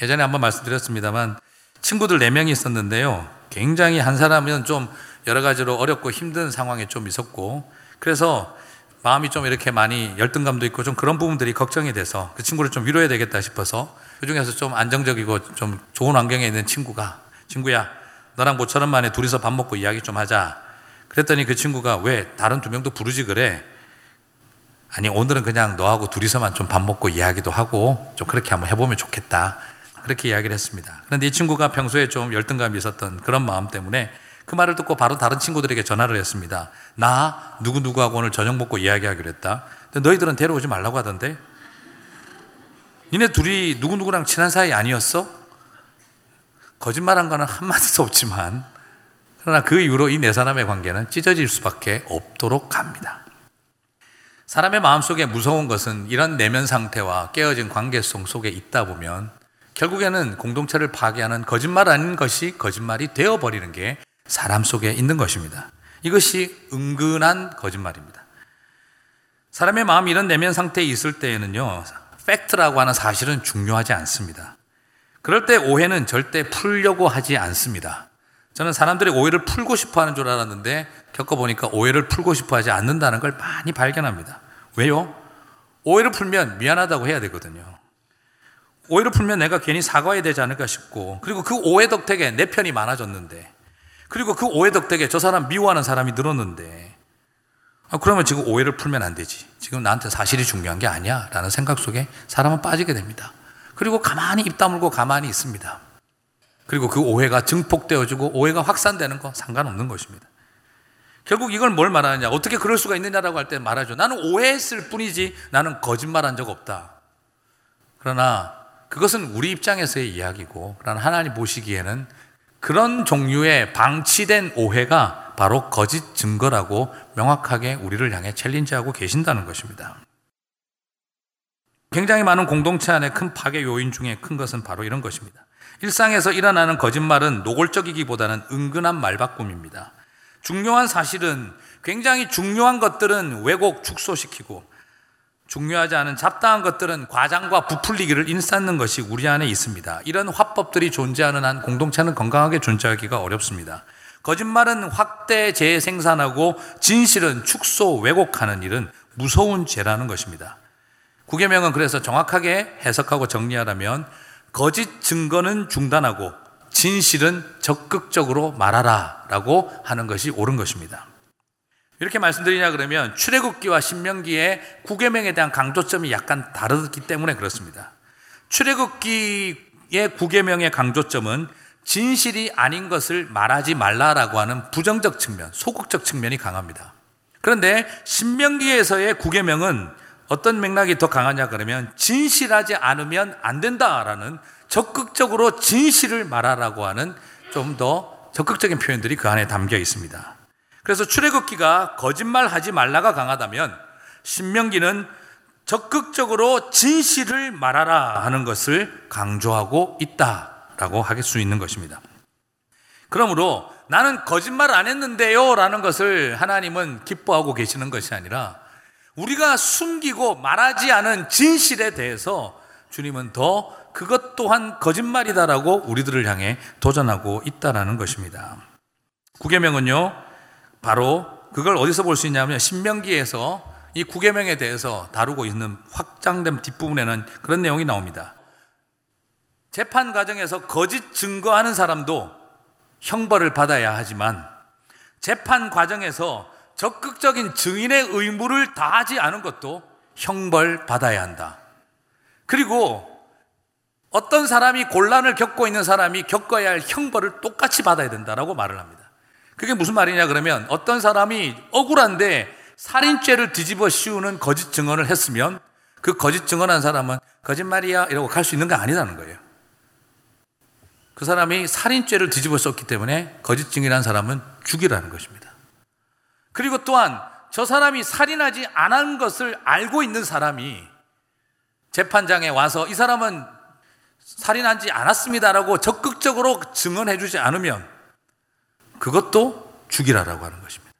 예전에 한번 말씀드렸습니다만 친구들 4명이 있었는데요. 굉장히 한 사람은 좀 여러 가지로 어렵고 힘든 상황에 좀 있었고 그래서 마음이 좀 이렇게 많이 열등감도 있고 좀 그런 부분들이 걱정이 돼서 그 친구를 좀 위로해야 되겠다 싶어서 그 중에서 좀 안정적이고 좀 좋은 환경에 있는 친구가 친구야 너랑 모처럼 만에 둘이서 밥 먹고 이야기 좀 하자. 그랬더니 그 친구가 왜 다른 두 명도 부르지 그래 아니 오늘은 그냥 너하고 둘이서만 좀 밥 먹고 이야기도 하고 좀 그렇게 한번 해보면 좋겠다 그렇게 이야기를 했습니다 그런데 이 친구가 평소에 좀 열등감이 있었던 그런 마음 때문에 그 말을 듣고 바로 다른 친구들에게 전화를 했습니다. 나 누구누구하고 오늘 저녁 먹고 이야기하기로 했다. 근데 너희들은 데려오지 말라고 하던데? 니네 둘이 누구누구랑 친한 사이 아니었어? 거짓말한 거는 한마디도 없지만 그러나 그 이후로 이 네 사람의 관계는 찢어질 수밖에 없도록 합니다. 사람의 마음속에 무서운 것은 이런 내면 상태와 깨어진 관계성 속에 있다 보면 결국에는 공동체를 파괴하는 거짓말 아닌 것이 거짓말이 되어버리는 게 사람 속에 있는 것입니다. 이것이 은근한 거짓말입니다. 사람의 마음이 이런 내면 상태에 있을 때에는요, 팩트라고 하는 사실은 중요하지 않습니다. 그럴 때 오해는 절대 풀려고 하지 않습니다. 저는 사람들이 오해를 풀고 싶어 하는 줄 알았는데 겪어보니까 오해를 풀고 싶어 하지 않는다는 걸 많이 발견합니다. 왜요? 오해를 풀면 미안하다고 해야 되거든요. 오해를 풀면 내가 괜히 사과해야 되지 않을까 싶고, 그리고 그 오해 덕택에 내 편이 많아졌는데, 그리고 그 오해 덕택에 저 사람 미워하는 사람이 늘었는데, 아, 그러면 지금 오해를 풀면 안 되지. 지금 나한테 사실이 중요한 게 아니야. 라는 생각 속에 사람은 빠지게 됩니다. 그리고 가만히 입 다물고 가만히 있습니다. 그리고 그 오해가 증폭되어지고 오해가 확산되는 거 상관없는 것입니다. 결국 이걸 뭘 말하느냐? 어떻게 그럴 수가 있느냐라고 할 때 말하죠. 나는 오해했을 뿐이지 나는 거짓말한 적 없다. 그러나 그것은 우리 입장에서의 이야기고, 그러나 하나님 보시기에는 그런 종류의 방치된 오해가 바로 거짓 증거라고 명확하게 우리를 향해 챌린지하고 계신다는 것입니다. 굉장히 많은 공동체 안에 큰 파괴 요인 중에 큰 것은 바로 이런 것입니다. 일상에서 일어나는 거짓말은 노골적이기보다는 은근한 말바꿈입니다. 중요한 사실은 굉장히 중요한 것들은 왜곡 축소시키고 중요하지 않은 잡다한 것들은 과장과 부풀리기를 인쌓는 것이 우리 안에 있습니다. 이런 화법들이 존재하는 한 공동체는 건강하게 존재하기가 어렵습니다. 거짓말은 확대 재생산하고 진실은 축소 왜곡하는 일은 무서운 죄라는 것입니다. 구계명은 그래서 정확하게 해석하고 정리하라면 거짓 증거는 중단하고 진실은 적극적으로 말하라 라고 하는 것이 옳은 것입니다. 이렇게 말씀드리냐 그러면 출애굽기와 신명기의 구계명에 대한 강조점이 약간 다르기 때문에 그렇습니다. 출애굽기의 구계명의 강조점은 진실이 아닌 것을 말하지 말라라고 하는 부정적 측면, 소극적 측면이 강합니다. 그런데 신명기에서의 구계명은 어떤 맥락이 더 강하냐 그러면 진실하지 않으면 안 된다라는 적극적으로 진실을 말하라고 하는 좀 더 적극적인 표현들이 그 안에 담겨 있습니다. 그래서 출애굽기가 거짓말하지 말라가 강하다면 신명기는 적극적으로 진실을 말하라 하는 것을 강조하고 있다라고 할 수 있는 것입니다. 그러므로 나는 거짓말 안 했는데요 라는 것을 하나님은 기뻐하고 계시는 것이 아니라 우리가 숨기고 말하지 않은 진실에 대해서 주님은 더 그것 또한 거짓말이다라고 우리들을 향해 도전하고 있다라는 것입니다. 구계명은요, 바로 그걸 어디서 볼 수 있냐면 신명기에서 이 구계명에 대해서 다루고 있는 확장된 뒷부분에는 그런 내용이 나옵니다. 재판 과정에서 거짓 증거하는 사람도 형벌을 받아야 하지만 재판 과정에서 적극적인 증인의 의무를 다하지 않은 것도 형벌 받아야 한다. 그리고 어떤 사람이 곤란을 겪고 있는 사람이 겪어야 할 형벌을 똑같이 받아야 된다라고 말을 합니다. 그게 무슨 말이냐 그러면 어떤 사람이 억울한데 살인죄를 뒤집어 씌우는 거짓 증언을 했으면 그 거짓 증언한 사람은 거짓말이야 이러고 갈 수 있는 게 아니라는 거예요. 그 사람이 살인죄를 뒤집어 썼기 때문에 거짓 증인한 사람은 죽이라는 것입니다. 그리고 또한 저 사람이 살인하지 않은 것을 알고 있는 사람이 재판장에 와서 이 사람은 살인하지 않았습니다라고 적극적으로 증언해 주지 않으면 그것도 죽이라라고 하는 것입니다.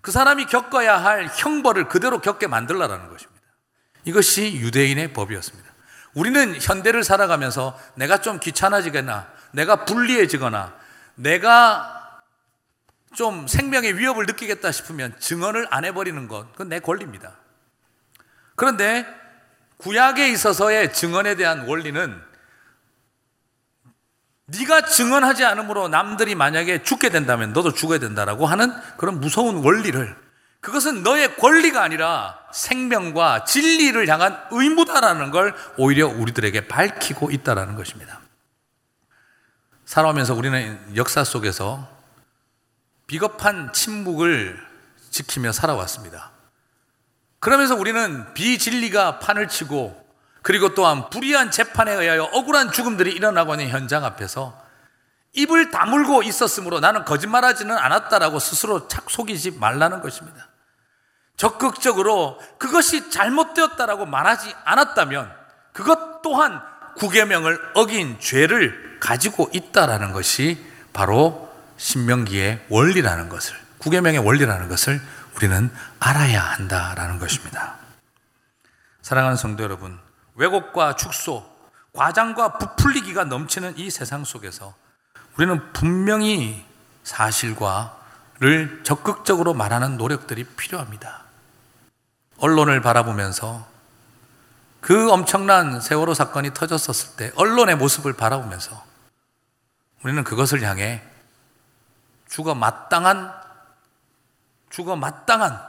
그 사람이 겪어야 할 형벌을 그대로 겪게 만들라라는 것입니다. 이것이 유대인의 법이었습니다. 우리는 현대를 살아가면서 내가 좀 귀찮아지거나 내가 불리해지거나 내가 좀 생명의 위협을 느끼겠다 싶으면 증언을 안 해버리는 것, 그건 내 권리입니다. 그런데 구약에 있어서의 증언에 대한 원리는 네가 증언하지 않으므로 남들이 만약에 죽게 된다면 너도 죽어야 된다라고 하는 그런 무서운 원리를 그것은 너의 권리가 아니라 생명과 진리를 향한 의무다라는 걸 오히려 우리들에게 밝히고 있다라는 것입니다. 살아오면서 우리는 역사 속에서 비겁한 침묵을 지키며 살아왔습니다. 그러면서 우리는 비진리가 판을 치고 그리고 또한 불의한 재판에 의하여 억울한 죽음들이 일어나고 있는 현장 앞에서 입을 다물고 있었으므로 나는 거짓말하지는 않았다라고 스스로 착 속이지 말라는 것입니다. 적극적으로 그것이 잘못되었다라고 말하지 않았다면 그것 또한 구계명을 어긴 죄를 가지고 있다라는 것이 바로 신명기의 원리라는 것을 구계명의 원리라는 것을 우리는 알아야 한다라는 것입니다. 사랑하는 성도 여러분, 왜곡과 축소, 과장과 부풀리기가 넘치는 이 세상 속에서 우리는 분명히 사실과를 적극적으로 말하는 노력들이 필요합니다. 언론을 바라보면서 그 엄청난 세월호 사건이 터졌었을 때 언론의 모습을 바라보면서 우리는 그것을 향해 죽어 마땅한 죽어 마땅한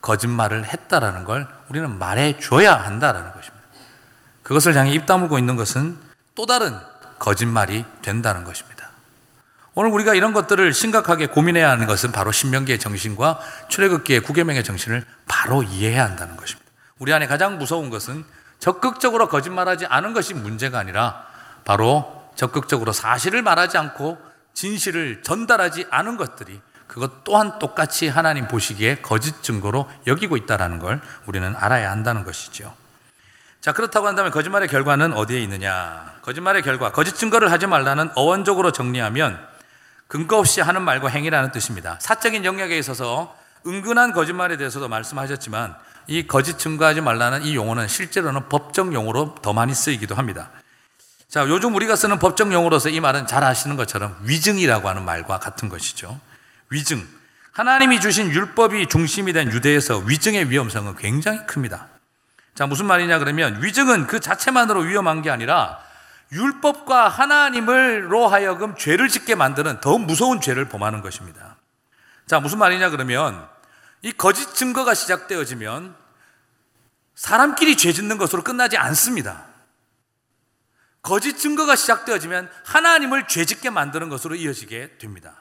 거짓말을 했다라는 걸 우리는 말해 줘야 한다라는 것입니다. 그것을 향해 입 다물고 있는 것은 또 다른 거짓말이 된다는 것입니다. 오늘 우리가 이런 것들을 심각하게 고민해야 하는 것은 바로 신명기의 정신과 출애굽기의 구계명의 정신을 바로 이해해야 한다는 것입니다. 우리 안에 가장 무서운 것은 적극적으로 거짓말하지 않은 것이 문제가 아니라 바로 적극적으로 사실을 말하지 않고 진실을 전달하지 않은 것들이 그것 또한 똑같이 하나님 보시기에 거짓 증거로 여기고 있다는 걸 우리는 알아야 한다는 것이죠. 자, 그렇다고 한다면 거짓말의 결과는 어디에 있느냐? 거짓말의 결과, 거짓 증거를 하지 말라는 어원적으로 정리하면 근거 없이 하는 말과 행위라는 뜻입니다. 사적인 영역에 있어서 은근한 거짓말에 대해서도 말씀하셨지만 이 거짓 증거하지 말라는 이 용어는 실제로는 법정 용어로 더 많이 쓰이기도 합니다. 자, 요즘 우리가 쓰는 법정 용어로서 이 말은 잘 아시는 것처럼 위증이라고 하는 말과 같은 것이죠. 위증. 하나님이 주신 율법이 중심이 된 유대에서 위증의 위험성은 굉장히 큽니다. 자, 무슨 말이냐 그러면 위증은 그 자체만으로 위험한 게 아니라 율법과 하나님을로 하여금 죄를 짓게 만드는 더 무서운 죄를 범하는 것입니다. 자, 무슨 말이냐 그러면 이 거짓 증거가 시작되어지면 사람끼리 죄 짓는 것으로 끝나지 않습니다. 거짓 증거가 시작되어지면 하나님을 죄 짓게 만드는 것으로 이어지게 됩니다.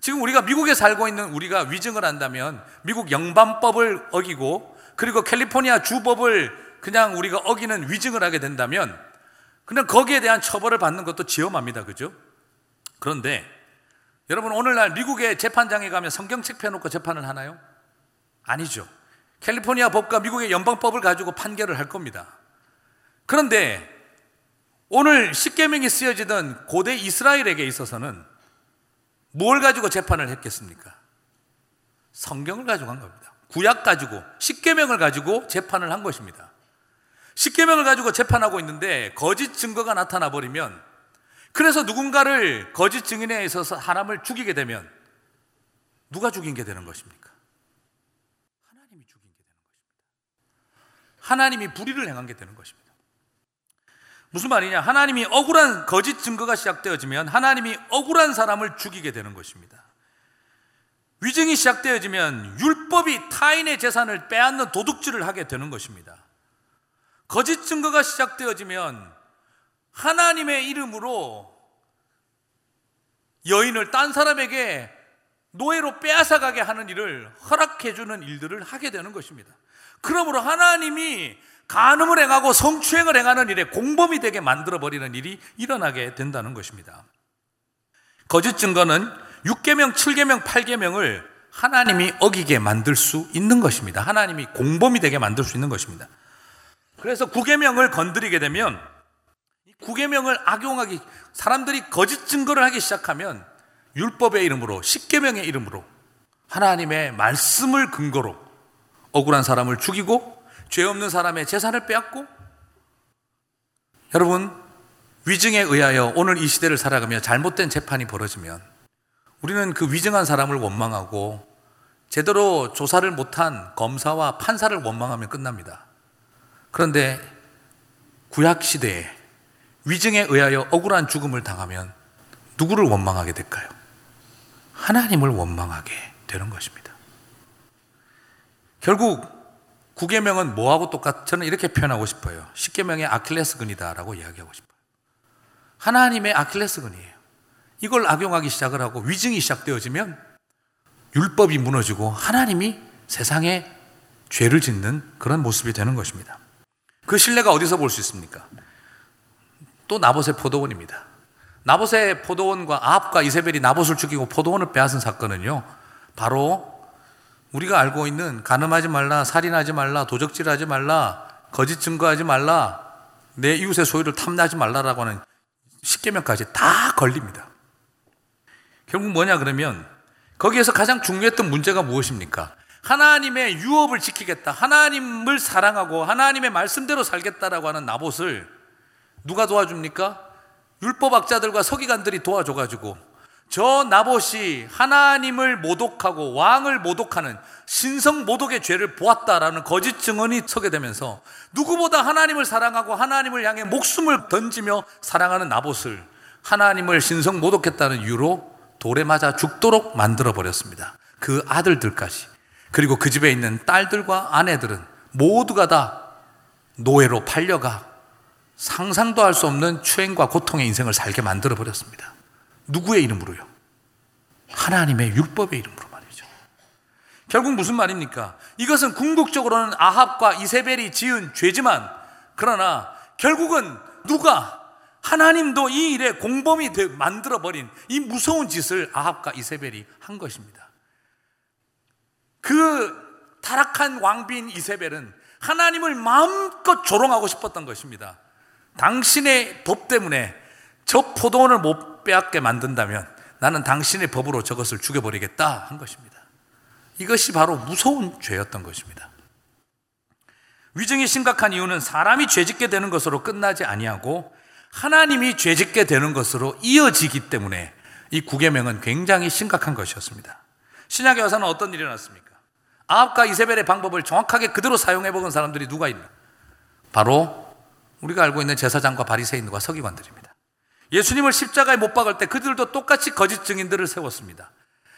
지금 우리가 미국에 살고 있는 우리가 위증을 한다면 미국 영반법을 어기고 그리고 캘리포니아 주법을 그냥 우리가 어기는 위증을 하게 된다면 그냥 거기에 대한 처벌을 받는 것도 지엄합니다. 그죠? 그런데 여러분 오늘날 미국의 재판장에 가면 성경책 펴놓고 재판을 하나요? 아니죠. 캘리포니아 법과 미국의 연방법을 가지고 판결을 할 겁니다. 그런데 오늘 십계명이 쓰여지던 고대 이스라엘에게 있어서는 뭘 가지고 재판을 했겠습니까? 성경을 가지고 한 겁니다. 구약 가지고 십계명을 가지고 재판을 한 것입니다. 십계명을 가지고 재판하고 있는데 거짓 증거가 나타나 버리면 그래서 누군가를 거짓 증인에 있어서 사람을 죽이게 되면 누가 죽인 게 되는 것입니까? 하나님이 죽인 게 되는 것입니다. 하나님이 불의를 행한 게 되는 것입니다. 무슨 말이냐? 하나님이 억울한 거짓 증거가 시작되어지면 하나님이 억울한 사람을 죽이게 되는 것입니다. 위증이 시작되어지면 율법이 타인의 재산을 빼앗는 도둑질을 하게 되는 것입니다. 거짓 증거가 시작되어지면 하나님의 이름으로 여인을 딴 사람에게 노예로 빼앗아가게 하는 일을 허락해주는 일들을 하게 되는 것입니다. 그러므로 하나님이 간음을 행하고 성추행을 행하는 일에 공범이 되게 만들어버리는 일이 일어나게 된다는 것입니다. 거짓 증거는 6계명, 7계명, 8계명을 하나님이 어기게 만들 수 있는 것입니다. 하나님이 공범이 되게 만들 수 있는 것입니다. 그래서 9계명을 건드리게 되면 9계명을 악용하기 사람들이 거짓 증거를 하기 시작하면 율법의 이름으로 10계명의 이름으로 하나님의 말씀을 근거로 억울한 사람을 죽이고 죄 없는 사람의 재산을 빼앗고 여러분 위증에 의하여 오늘 이 시대를 살아가며 잘못된 재판이 벌어지면 우리는 그 위증한 사람을 원망하고 제대로 조사를 못한 검사와 판사를 원망하면 끝납니다. 그런데 구약 시대에 위증에 의하여 억울한 죽음을 당하면 누구를 원망하게 될까요? 하나님을 원망하게 되는 것입니다. 결국 구계명은 뭐하고 똑같? 저는 이렇게 표현하고 싶어요. 십계명의 아킬레스근이다라고 이야기하고 싶어요. 하나님의 아킬레스근이에요. 이걸 악용하기 시작을 하고 위증이 시작되어지면 율법이 무너지고 하나님이 세상에 죄를 짓는 그런 모습이 되는 것입니다. 그 신뢰가 어디서 볼 수 있습니까? 또 나봇의 포도원입니다. 나봇의 포도원과 아합과 이세벨이 나봇을 죽이고 포도원을 빼앗은 사건은요. 바로 우리가 알고 있는 가늠하지 말라, 살인하지 말라, 도적질하지 말라, 거짓 증거하지 말라, 내 이웃의 소유를 탐나지 말라라고 하는 십계명까지 다 걸립니다. 결국 뭐냐 그러면 거기에서 가장 중요했던 문제가 무엇입니까? 하나님의 유업을 지키겠다. 하나님을 사랑하고 하나님의 말씀대로 살겠다라고 하는 나봇을 누가 도와줍니까? 율법학자들과 서기관들이 도와줘가지고 저 나봇이 하나님을 모독하고 왕을 모독하는 신성 모독의 죄를 보았다라는 거짓 증언이 서게 되면서 누구보다 하나님을 사랑하고 하나님을 향해 목숨을 던지며 사랑하는 나봇을 하나님을 신성 모독했다는 이유로 돌에 맞아 죽도록 만들어 버렸습니다. 그 아들들까지. 그리고 그 집에 있는 딸들과 아내들은 모두가 다 노예로 팔려가 상상도 할 수 없는 추행과 고통의 인생을 살게 만들어 버렸습니다. 누구의 이름으로요? 하나님의 율법의 이름으로 말이죠. 결국 무슨 말입니까? 이것은 궁극적으로는 아합과 이세벨이 지은 죄지만 그러나 결국은 누가 하나님도 이 일에 공범이 만들어버린 이 무서운 짓을 아합과 이세벨이 한 것입니다. 그 타락한 왕비인 이세벨은 하나님을 마음껏 조롱하고 싶었던 것입니다. 당신의 법 때문에 저 포도원을 못 빼앗게 만든다면 나는 당신의 법으로 저것을 죽여버리겠다 한 것입니다. 이것이 바로 무서운 죄였던 것입니다. 위증이 심각한 이유는 사람이 죄짓게 되는 것으로 끝나지 아니하고 하나님이 죄짓게 되는 것으로 이어지기 때문에 이 구계명은 굉장히 심각한 것이었습니다. 신약의 여사는 어떤 일이 났습니까? 아합과 이세벨의 방법을 정확하게 그대로 사용해 본 사람들이 누가 있나? 바로 우리가 알고 있는 제사장과 바리새인과 서기관들입니다. 예수님을 십자가에 못 박을 때 그들도 똑같이 거짓 증인들을 세웠습니다.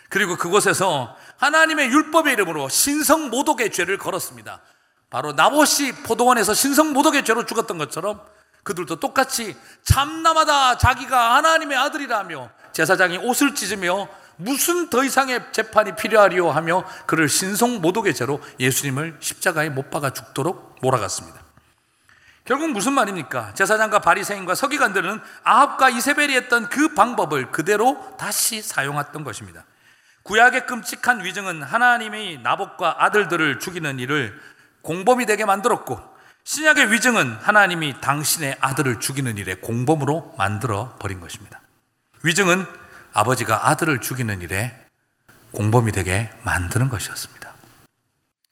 그리고 그곳에서 하나님의 율법의 이름으로 신성 모독의 죄를 걸었습니다. 바로 나봇이 포도원에서 신성 모독의 죄로 죽었던 것처럼 그들도 똑같이 참나마다 자기가 하나님의 아들이라며 제사장이 옷을 찢으며 무슨 더 이상의 재판이 필요하리요 하며 그를 신성 모독의 죄로 예수님을 십자가에 못 박아 죽도록 몰아갔습니다. 결국 무슨 말입니까? 제사장과 바리새인과 서기관들은 아합과 이세벨이 했던 그 방법을 그대로 다시 사용했던 것입니다. 구약의 끔찍한 위증은 하나님이 나복과 아들들을 죽이는 일을 공범이 되게 만들었고 신약의 위증은 하나님이 당신의 아들을 죽이는 일에 공범으로 만들어 버린 것입니다. 위증은 아버지가 아들을 죽이는 일에 공범이 되게 만드는 것이었습니다.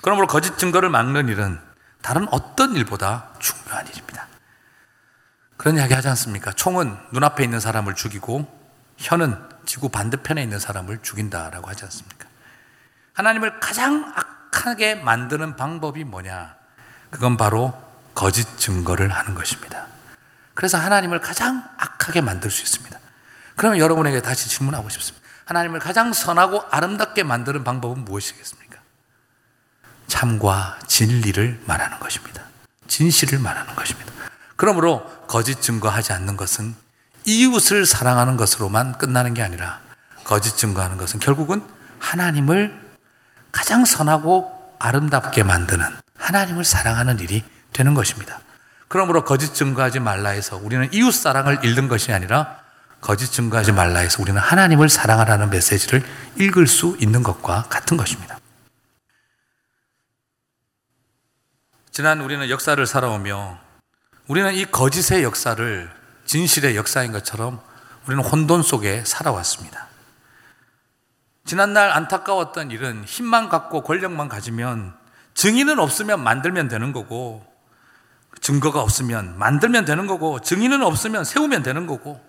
그러므로 거짓 증거를 막는 일은 다른 어떤 일보다 중요한 일입니다. 그런 이야기 하지 않습니까? 총은 눈앞에 있는 사람을 죽이고 혀는 지구 반대편에 있는 사람을 죽인다라고 하지 않습니까? 하나님을 가장 악하게 만드는 방법이 뭐냐? 그건 바로 거짓 증거를 하는 것입니다. 그래서 하나님을 가장 악하게 만들 수 있습니다. 그러면 여러분에게 다시 질문하고 싶습니다. 하나님을 가장 선하고 아름답게 만드는 방법은 무엇이겠습니까? 참과 진리를 말하는 것입니다. 진실을 말하는 것입니다. 그러므로 거짓 증거하지 않는 것은 이웃을 사랑하는 것으로만 끝나는 게 아니라 거짓 증거하는 것은 결국은 하나님을 가장 선하고 아름답게 만드는 하나님을 사랑하는 일이 되는 것입니다. 그러므로 거짓 증거하지 말라 해서 우리는 이웃 사랑을 잃는 것이 아니라 거짓 증거하지 말라 해서 우리는 하나님을 사랑하라는 메시지를 읽을 수 있는 것과 같은 것입니다. 지난 우리는 역사를 살아오며 우리는 이 거짓의 역사를 진실의 역사인 것처럼 우리는 혼돈 속에 살아왔습니다. 지난날 안타까웠던 일은 힘만 갖고 권력만 가지면 증인은 없으면 만들면 되는 거고 증거가 없으면 만들면 되는 거고 증인은 없으면 세우면 되는 거고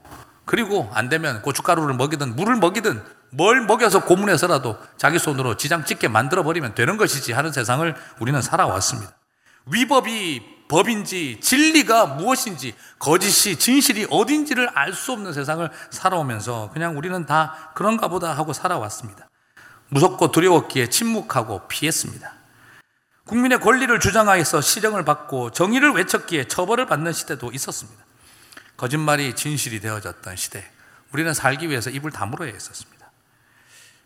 그리고 안 되면 고춧가루를 먹이든 물을 먹이든 뭘 먹여서 고문해서라도 자기 손으로 지장 찍게 만들어 버리면 되는 것이지 하는 세상을 우리는 살아왔습니다. 위법이 법인지 진리가 무엇인지 거짓이 진실이 어딘지를 알 수 없는 세상을 살아오면서 그냥 우리는 다 그런가 보다 하고 살아왔습니다. 무섭고 두려웠기에 침묵하고 피했습니다. 국민의 권리를 주장하여서 실형을 받고 정의를 외쳤기에 처벌을 받는 시대도 있었습니다. 거짓말이 진실이 되어졌던 시대, 우리는 살기 위해서 입을 다물어야 했었습니다.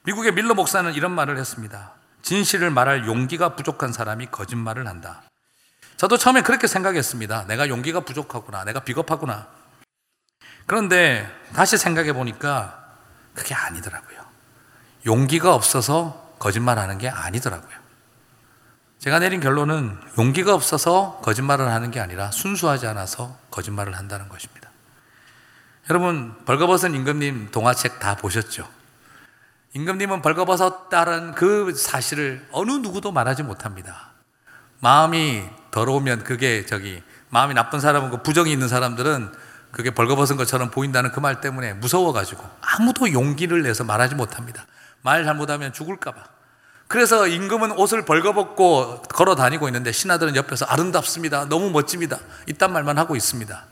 미국의 밀러 목사는 이런 말을 했습니다. 진실을 말할 용기가 부족한 사람이 거짓말을 한다. 저도 처음에 그렇게 생각했습니다. 내가 용기가 부족하구나. 내가 비겁하구나. 그런데 다시 생각해 보니까 그게 아니더라고요. 용기가 없어서 거짓말 하는 게 아니더라고요. 제가 내린 결론은 용기가 없어서 거짓말을 하는 게 아니라 순수하지 않아서 거짓말을 한다는 것입니다. 여러분, 벌거벗은 임금님 동화책 다 보셨죠? 임금님은 벌거벗었 다는 그 사실을 어느 누구도 말하지 못합니다. 마음이 더러우면 그게 저기 마음이 나쁜 사람은 그 부정이 있는 사람들은 그게 벌거벗은 것처럼 보인다는 그 말 때문에 무서워가지고 아무도 용기를 내서 말하지 못합니다. 말 잘못하면 죽을까봐. 그래서 임금은 옷을 벌거벗고 걸어 다니고 있는데 신하들은 옆에서 아름답습니다. 너무 멋집니다. 이딴 말만 하고 있습니다.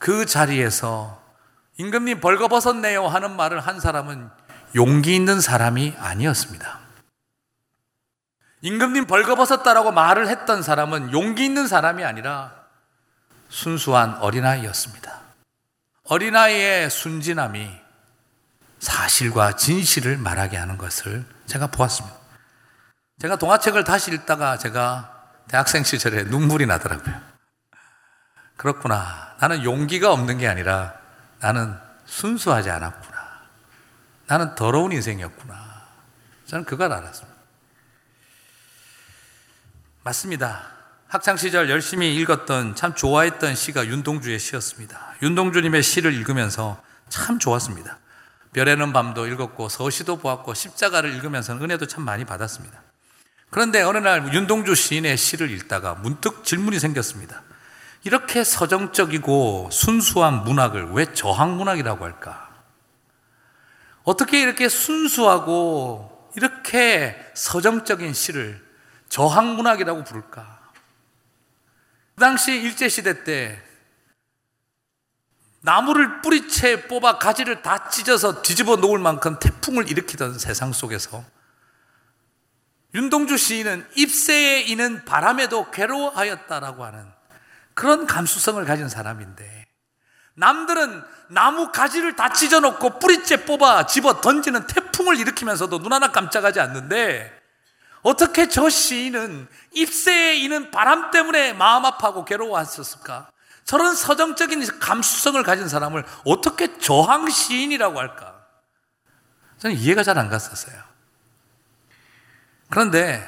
그 자리에서 임금님 벌거벗었네요 하는 말을 한 사람은 용기 있는 사람이 아니었습니다. 임금님 벌거벗었다라고 말을 했던 사람은 용기 있는 사람이 아니라 순수한 어린아이였습니다. 어린아이의 순진함이 사실과 진실을 말하게 하는 것을 제가 보았습니다. 제가 동화책을 다시 읽다가 제가 대학생 시절에 눈물이 나더라고요. 그렇구나. 나는 용기가 없는 게 아니라 나는 순수하지 않았구나. 나는 더러운 인생이었구나. 저는 그걸 알았습니다. 맞습니다. 학창시절 열심히 읽었던 참 좋아했던 시가 윤동주의 시였습니다. 윤동주님의 시를 읽으면서 참 좋았습니다. 별에는 밤도 읽었고 서시도 보았고 십자가를 읽으면서 은혜도 참 많이 받았습니다. 그런데 어느 날 윤동주 시인의 시를 읽다가 문득 질문이 생겼습니다. 이렇게 서정적이고 순수한 문학을 왜 저항문학이라고 할까? 어떻게 이렇게 순수하고 이렇게 서정적인 시를 저항문학이라고 부를까? 그 당시 일제시대 때 나무를 뿌리채 뽑아 가지를 다 찢어서 뒤집어 놓을 만큼 태풍을 일으키던 세상 속에서 윤동주 시인은 잎새에 이는 바람에도 괴로워하였다라고 하는 그런 감수성을 가진 사람인데 남들은 나무 가지를 다 찢어놓고 뿌리채 뽑아 집어 던지는 태풍을 일으키면서도 눈 하나 깜짝하지 않는데 어떻게 저 시인은 잎새에 이는 바람 때문에 마음 아파하고 괴로워하셨을까? 저런 서정적인 감수성을 가진 사람을 어떻게 저항 시인이라고 할까? 저는 이해가 잘 안 갔었어요. 그런데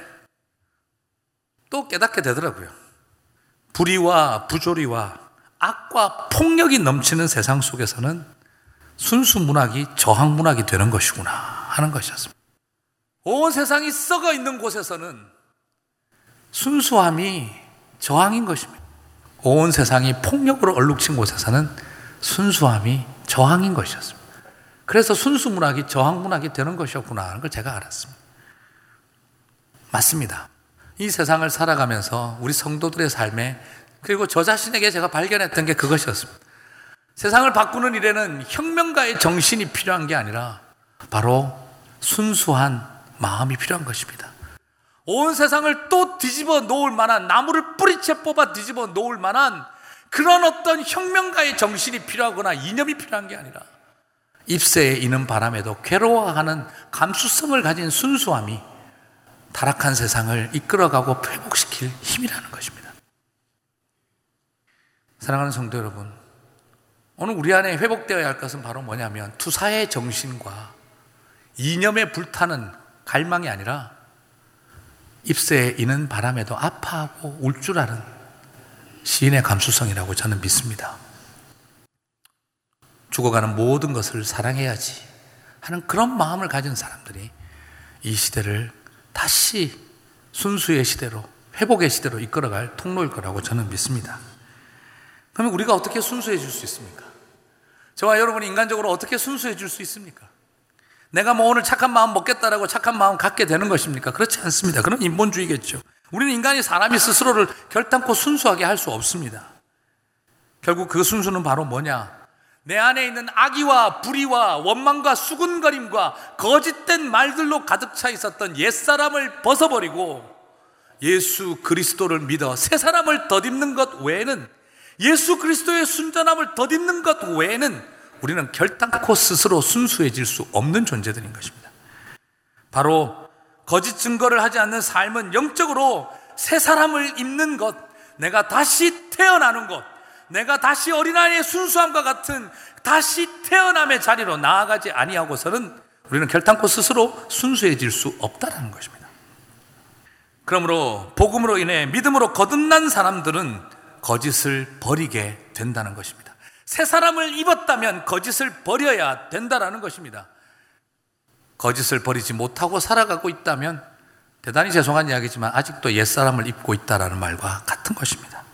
또 깨닫게 되더라고요. 불의와 부조리와 악과 폭력이 넘치는 세상 속에서는 순수 문학이 저항 문학이 되는 것이구나 하는 것이었습니다. 온 세상이 썩어 있는 곳에서는 순수함이 저항인 것입니다. 온 세상이 폭력으로 얼룩진 곳에서는 순수함이 저항인 것이었습니다. 그래서 순수 문학이 저항 문학이 되는 것이었구나 하는 걸 제가 알았습니다. 맞습니다. 이 세상을 살아가면서 우리 성도들의 삶에 그리고 저 자신에게 제가 발견했던 게 그것이었습니다. 세상을 바꾸는 일에는 혁명가의 정신이 필요한 게 아니라 바로 순수한 마음이 필요한 것입니다. 온 세상을 또 뒤집어 놓을 만한 나무를 뿌리채 뽑아 뒤집어 놓을 만한 그런 어떤 혁명가의 정신이 필요하거나 이념이 필요한 게 아니라 입새에 이는 바람에도 괴로워하는 감수성을 가진 순수함이 타락한 세상을 이끌어가고 회복시킬 힘이라는 것입니다. 사랑하는 성도 여러분, 오늘 우리 안에 회복되어야 할 것은 바로 뭐냐면 투사의 정신과 이념에 불타는 갈망이 아니라 입새에 이는 바람에도 아파하고 울 줄 아는 시인의 감수성이라고 저는 믿습니다. 죽어가는 모든 것을 사랑해야지 하는 그런 마음을 가진 사람들이 이 시대를 다시 순수의 시대로, 회복의 시대로 이끌어갈 통로일 거라고 저는 믿습니다. 그러면 우리가 어떻게 순수해질 수 있습니까? 저와 여러분이 인간적으로 어떻게 순수해질 수 있습니까? 내가 뭐 오늘 착한 마음 먹겠다라고 착한 마음 갖게 되는 것입니까? 그렇지 않습니다. 그럼 인본주의겠죠. 우리는 인간이 사람이 스스로를 결단코 순수하게 할 수 없습니다. 결국 그 순수는 바로 뭐냐? 내 안에 있는 악의와 불의와 원망과 수군거림과 거짓된 말들로 가득 차 있었던 옛사람을 벗어버리고 예수 그리스도를 믿어 새 사람을 덧입는 것 외에는 예수 그리스도의 순전함을 덧입는 것 외에는 우리는 결단코 스스로 순수해질 수 없는 존재들인 것입니다. 바로 거짓 증거를 하지 않는 삶은 영적으로 새 사람을 입는 것, 내가 다시 태어나는 것, 내가 다시 어린아이의 순수함과 같은 다시 태어남의 자리로 나아가지 아니하고서는 우리는 결단코 스스로 순수해질 수 없다는 것입니다. 그러므로 복음으로 인해 믿음으로 거듭난 사람들은 거짓을 버리게 된다는 것입니다. 새 사람을 입었다면 거짓을 버려야 된다라는 것입니다. 거짓을 버리지 못하고 살아가고 있다면 대단히 죄송한 이야기지만 아직도 옛사람을 입고 있다라는 말과 같은 것입니다.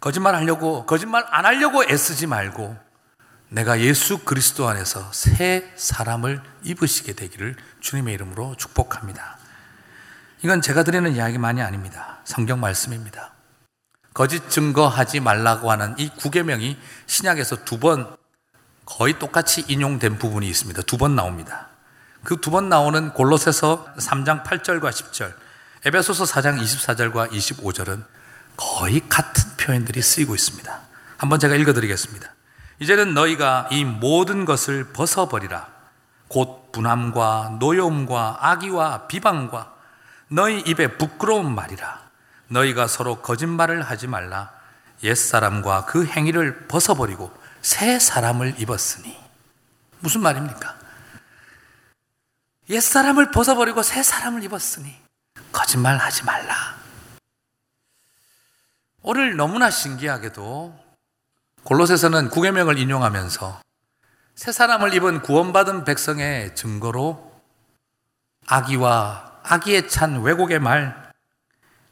거짓말 하려고, 거짓말 안 하려고 애쓰지 말고 내가 예수 그리스도 안에서 새 사람을 입으시게 되기를 주님의 이름으로 축복합니다. 이건 제가 드리는 이야기만이 아닙니다. 성경 말씀입니다. 거짓 증거하지 말라고 하는 이 구계명이 신약에서 두 번 거의 똑같이 인용된 부분이 있습니다. 두 번 나옵니다. 그 두 번 나오는 골로새서 3장 8절과 10절, 에베소서 4장 24절과 25절은 거의 같은 표현들이 쓰이고 있습니다. 한번 제가 읽어 드리겠습니다. 이제는 너희가 이 모든 것을 벗어버리라. 곧 분함과 노여움과 악의와 비방과 너희 입에 부끄러운 말이라. 너희가 서로 거짓말을 하지 말라. 옛사람과 그 행위를 벗어버리고 새 사람을 입었으니. 무슨 말입니까? 옛사람을 벗어버리고 새 사람을 입었으니 거짓말 하지 말라. 오늘 너무나 신기하게도 골로새서는 구계명을 인용하면서 새 사람을 입은 구원받은 백성의 증거로 악의와 악의에 찬 왜곡의 말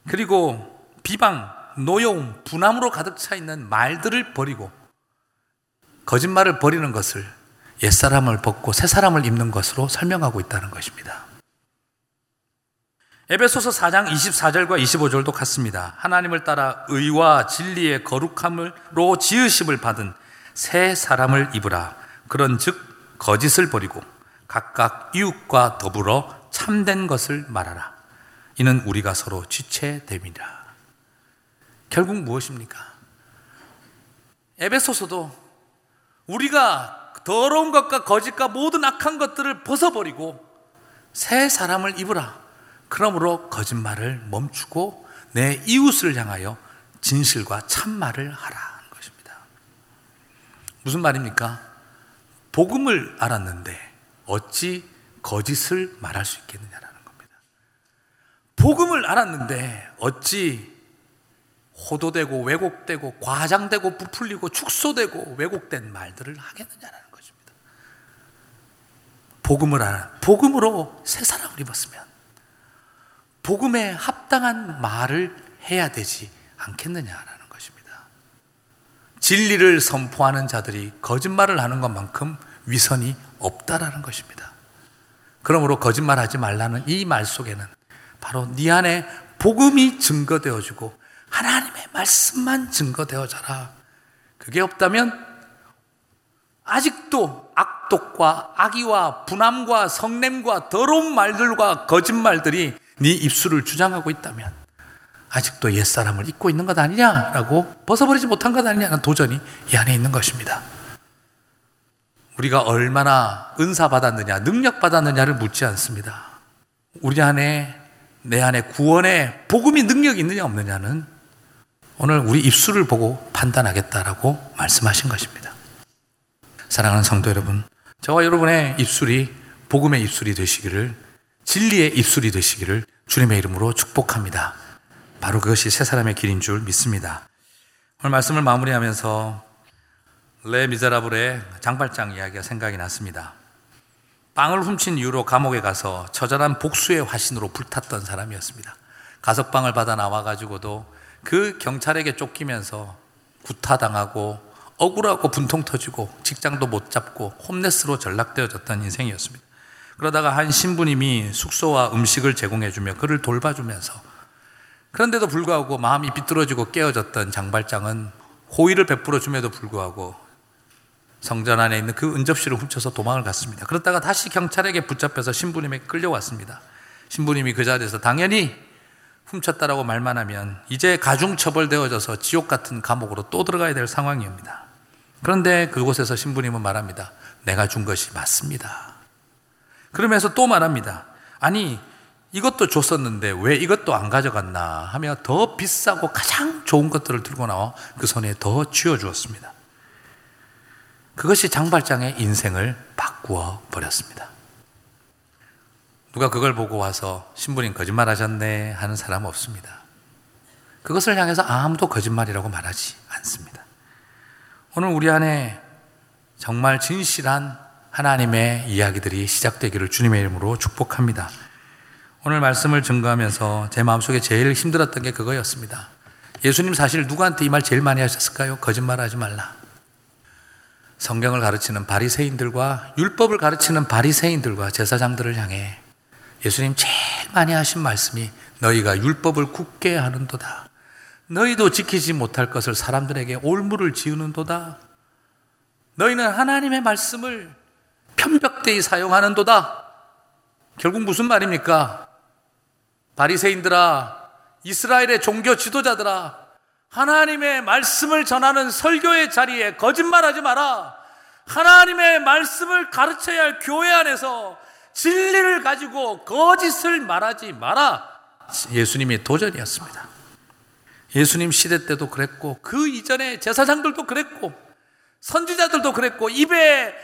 그리고 비방, 노여움, 분함으로 가득 차 있는 말들을 버리고 거짓말을 버리는 것을 옛사람을 벗고 새사람을 입는 것으로 설명하고 있다는 것입니다. 에베소서 4장 24절과 25절도 같습니다. 하나님을 따라 의와 진리의 거룩함으로 지으심을 받은 새 사람을 입으라. 그런 즉 거짓을 버리고 각각 이웃과 더불어 참된 것을 말하라. 이는 우리가 서로 지체됨이라. 결국 무엇입니까? 에베소서도 우리가 더러운 것과 거짓과 모든 악한 것들을 벗어버리고 새 사람을 입으라. 그러므로 거짓말을 멈추고 내 이웃을 향하여 진실과 참말을 하라는 것입니다. 무슨 말입니까? 복음을 알았는데 어찌 거짓을 말할 수 겁니다. 복음을 알았는데 어찌 호도되고 왜곡되고 과장되고 부풀리고 축소되고 왜곡된 말들을 하겠느냐라는 것입니다. 복음을 알아 복음으로 새 사람을 입었으면 복음에 합당한 말을 해야 되지 않겠느냐라는 것입니다. 진리를 선포하는 자들이 거짓말을 하는 것만큼 위선이 없다라는 것입니다. 그러므로 거짓말하지 말라는 이 말 속에는 바로 네 안에 복음이 증거되어지고 하나님의 말씀만 증거되어져라. 그게 없다면 아직도 악독과 악의와 분함과 성냄과 더러운 말들과 거짓말들이 네 입술을 주장하고 있다면 아직도 옛사람을 잊고 있는 것 아니냐라고 벗어버리지 못한 것 아니냐는 도전이 이 안에 있는 것입니다. 우리가 얼마나 은사 받았느냐, 능력 받았느냐를 묻지 않습니다. 우리 안에, 내 안에 구원의 복음이 능력이 있느냐 없느냐는 오늘 우리 입술을 보고 판단하겠다라고 말씀하신 것입니다. 사랑하는 성도 여러분, 저와 여러분의 입술이 복음의 입술이 되시기를, 진리의 입술이 되시기를 주님의 이름으로 축복합니다. 바로 그것이 새 사람의 길인 줄 믿습니다. 오늘 말씀을 마무리하면서 레 미제라블의 장발장 이야기가 생각이 났습니다. 빵을 훔친 이유로 감옥에 가서 처절한 복수의 화신으로 불탔던 사람이었습니다. 가석방을 받아 나와가지고도 그 경찰에게 쫓기면서 구타당하고 억울하고 분통 터지고 직장도 못 잡고 홈레스로 전락되어졌던 인생이었습니다. 그러다가 한 신부님이 숙소와 음식을 제공해주며 그를 돌봐주면서 그런데도 불구하고 마음이 비뚤어지고 깨어졌던 장발장은 호의를 베풀어 줌에도 불구하고 성전 안에 있는 그 은접시를 훔쳐서 도망을 갔습니다. 그러다가 다시 경찰에게 붙잡혀서 신부님에게 끌려왔습니다. 신부님이 그 자리에서 당연히 훔쳤다라고 말만 하면 이제 가중 처벌되어져서 지옥 같은 감옥으로 또 들어가야 될 상황입니다. 그런데 그곳에서 신부님은 말합니다. 내가 준 것이 맞습니다. 그러면서 또 말합니다. 아니, 이것도 줬었는데 왜 이것도 안 가져갔나 하며 더 비싸고 가장 좋은 것들을 들고 나와 그 손에 더 쥐어주었습니다. 그것이 장발장의 인생을 바꾸어 버렸습니다. 누가 그걸 보고 와서 신부님 거짓말 하셨네 하는 사람 없습니다. 그것을 향해서 아무도 거짓말이라고 말하지 않습니다. 오늘 우리 안에 정말 진실한 하나님의 이야기들이 시작되기를 주님의 이름으로 축복합니다. 오늘 말씀을 증거하면서 제 마음속에 제일 힘들었던 게 그거였습니다. 예수님 사실 누구한테 이 말 제일 많이 하셨을까요? 거짓말 하지 말라. 성경을 가르치는 바리새인들과 율법을 가르치는 바리새인들과 제사장들을 향해 예수님 제일 많이 하신 말씀이 너희가 율법을 굳게 하는도다. 너희도 지키지 못할 것을 사람들에게 올무를 지우는도다. 너희는 하나님의 말씀을 편벽되이 사용하는도다. 결국 무슨 말입니까? 바리새인들아, 이스라엘의 종교 지도자들아, 하나님의 말씀을 전하는 설교의 자리에 거짓말하지 마라. 하나님의 말씀을 가르쳐야 할 교회 안에서 진리를 가지고 거짓을 말하지 마라. 예수님의 도전이었습니다. 예수님 시대 때도 그랬고, 그 이전에 제사장들도 그랬고, 선지자들도 그랬고, 입에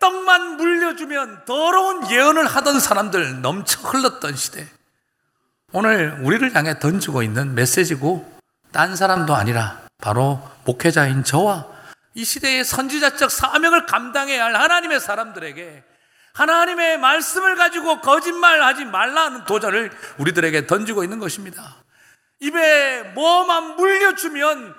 떡만 물려주면 더러운 예언을 하던 사람들 넘쳐 흘렀던 시대. 오늘 우리를 향해 던지고 있는 메시지고, 딴 사람도 아니라 바로 목회자인 저와 이 시대의 선지자적 사명을 감당해야 할 하나님의 사람들에게 하나님의 말씀을 가지고 거짓말하지 말라는 도전을 우리들에게 던지고 있는 것입니다. 입에 뭐만 물려주면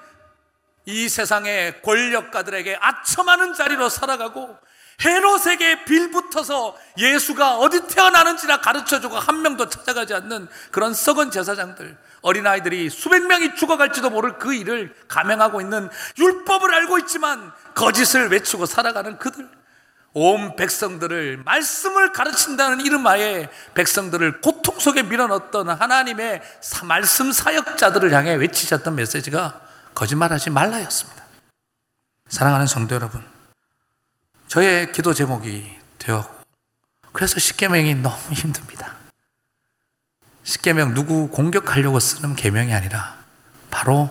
이 세상의 권력가들에게 아첨하는 자리로 살아가고 헤롯에게 빌붙어서 예수가 어디 태어나는지나 가르쳐주고 한 명도 찾아가지 않는 그런 썩은 제사장들 어린아이들이 수백 명이 죽어갈지도 모를 그 일을 감행하고 있는 율법을 알고 있지만 거짓을 외치고 살아가는 그들 온 백성들을 말씀을 가르친다는 이름하에 백성들을 고통 속에 밀어넣었던 하나님의 말씀 사역자들을 향해 외치셨던 메시지가 거짓말하지 말라였습니다. 사랑하는 성도 여러분, 저의 기도 제목이 되었고 그래서 십계명이 너무 힘듭니다. 십계명 누구 공격하려고 쓰는 계명이 아니라 바로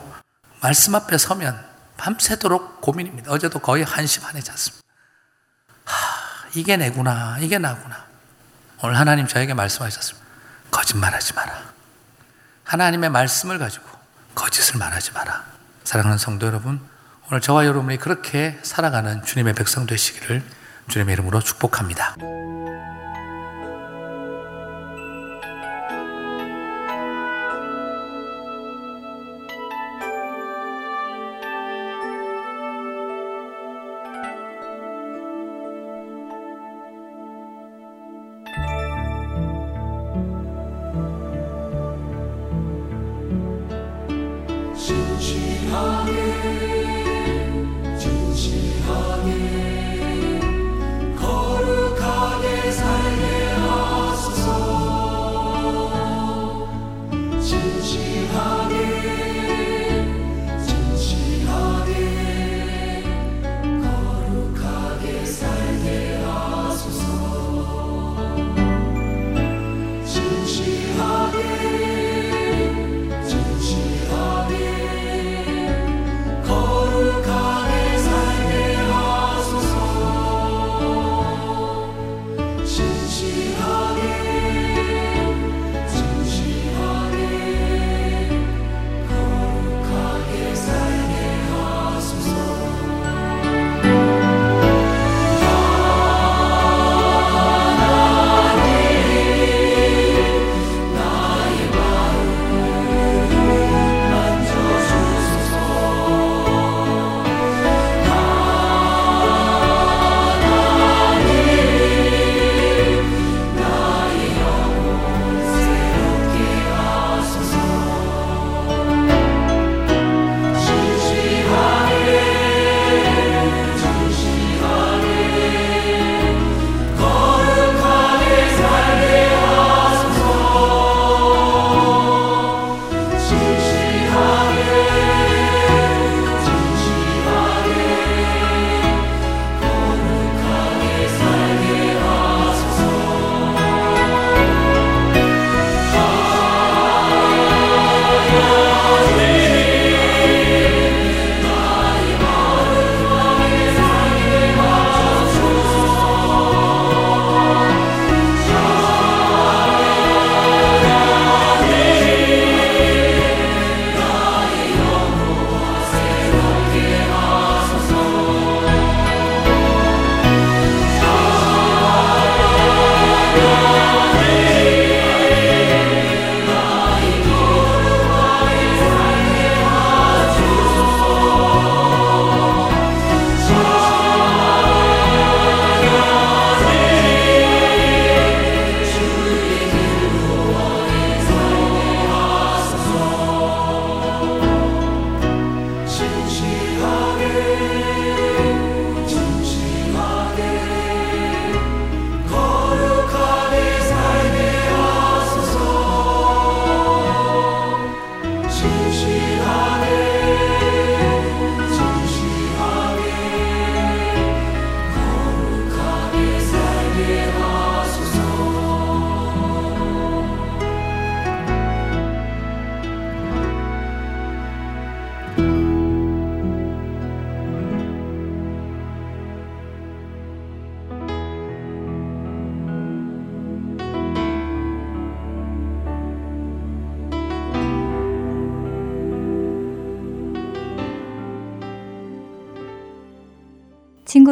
말씀 앞에 서면 밤새도록 고민입니다. 어제도 거의 한시 반에 잤습니다. 하, 이게 내구나, 이게 나구나. 오늘 하나님 저에게 말씀하셨습니다. 거짓말하지 마라. 하나님의 말씀을 가지고 거짓을 말하지 마라. 사랑하는 성도 여러분, 오늘 저와 여러분이 그렇게 살아가는 주님의 백성 되시기를 주님의 이름으로 축복합니다.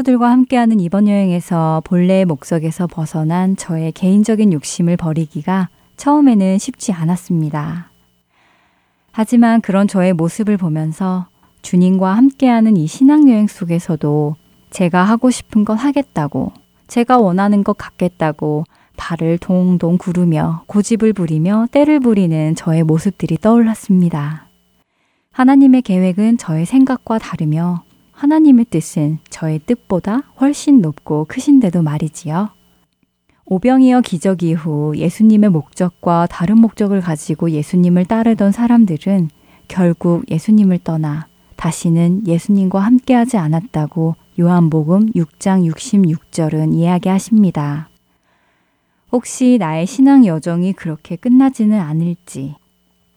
친구들과 함께하는 이번 여행에서 본래의 목적에서 벗어난 저의 개인적인 욕심을 버리기가 처음에는 쉽지 않았습니다. 하지만 그런 저의 모습을 보면서 주님과 함께하는 이 신앙여행 속에서도 제가 하고 싶은 건 하겠다고, 제가 원하는 것 갖겠다고 발을 동동 구르며 고집을 부리며 때를 부리는 저의 모습들이 떠올랐습니다. 하나님의 계획은 저의 생각과 다르며 하나님의 뜻은 저의 뜻보다 훨씬 높고 크신데도 말이지요. 오병이어 기적 이후 예수님의 목적과 다른 목적을 가지고 예수님을 따르던 사람들은 결국 예수님을 떠나 다시는 예수님과 함께하지 않았다고 요한복음 6장 66절은 이야기하십니다. 혹시 나의 신앙 여정이 그렇게 끝나지는 않을지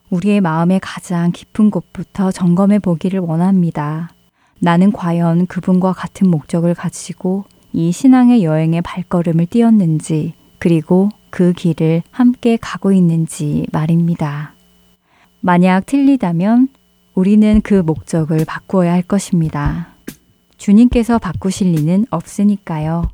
우리의 마음의 가장 깊은 곳부터 점검해 보기를 원합니다. 나는 과연 그분과 같은 목적을 가지고 이 신앙의 여행의 발걸음을 띄었는지, 그리고 그 길을 함께 가고 있는지 말입니다. 만약 틀리다면 우리는 그 목적을 바꾸어야 할 것입니다. 주님께서 바꾸실 리는 없으니까요.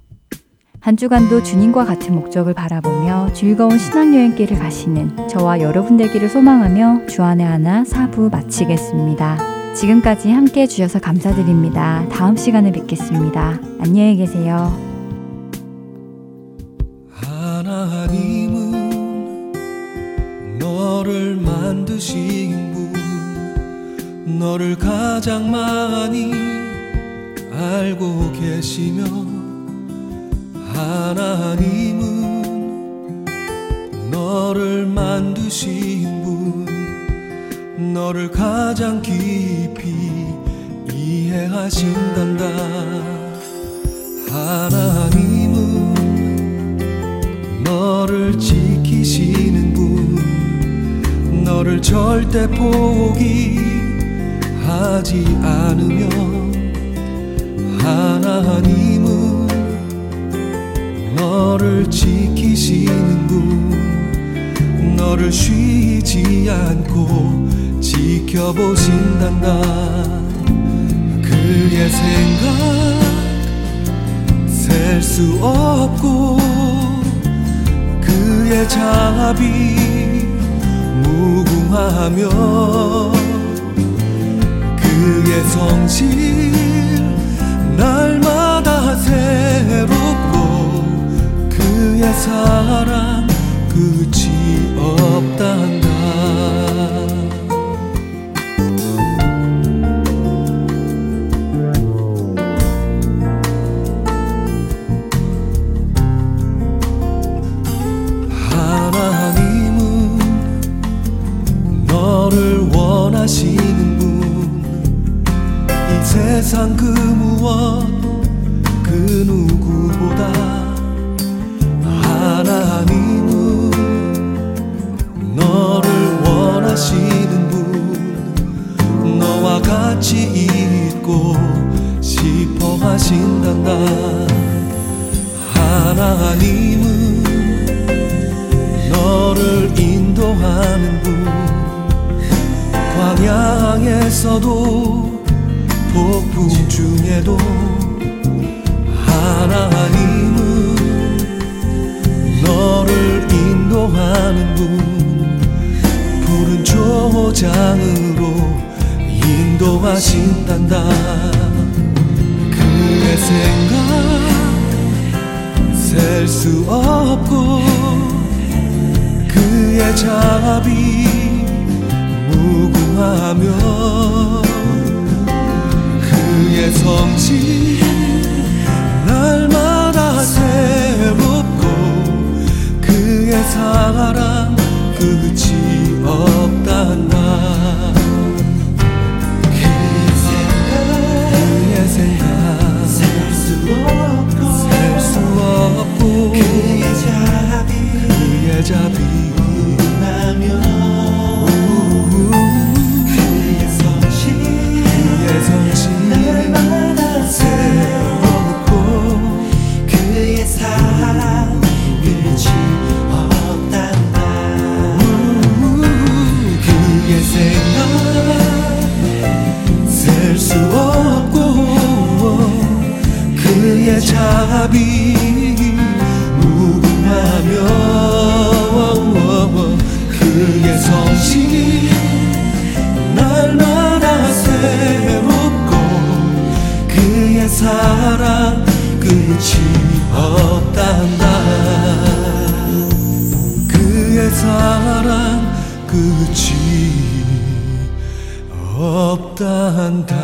한 주간도 주님과 같은 목적을 바라보며 즐거운 신앙여행길을 가시는 저와 여러분 되기를 소망하며 주안의 하나 사부 마치겠습니다. 지금까지 함께 해주셔서 감사드립니다. 다음 시간에 뵙겠습니다. 안녕히 계세요. 하나님은 너를 만드신 분, 너를 가장 많이 알고 계시며, 하나님은 너를 만드신 분, 너를 가장 깊이 이해하신단다. 하나님은 너를 지키시는 분 너를 절대 포기하지 않으며 하나님은 너를 지키시는 분 너를 쉬지 않고 지켜보신단다. 그의 생각 셀 수 없고 그의 자비 무궁하며 그의 성실 날마다 새롭고 그의 사랑 끝이 없단다 원하시는 분, 이 세상 그 무엇, 그 누구보다 하나님은 너를 원하시는 분, 너와 같이 있고 싶어 하신단다. 하나님은 너를 인도하는 분, 광야에서도 폭풍 중에도 하나님은 너를 인도하는 분 푸른 초장으로 인도하신단다. 그의 생각 셀 수 없고 그의 자비 무궁하며 그의 성질 날마다 새롭고 그의 사랑 끝이 없단다 그의 생각 셀수 없고 셀수 없고 그의 자비 그의 자비 답이 무궁하며 그의 성신이 날마다 새롭고 그의 사랑 끝이 없단다. 그의 사랑 끝이 없단다.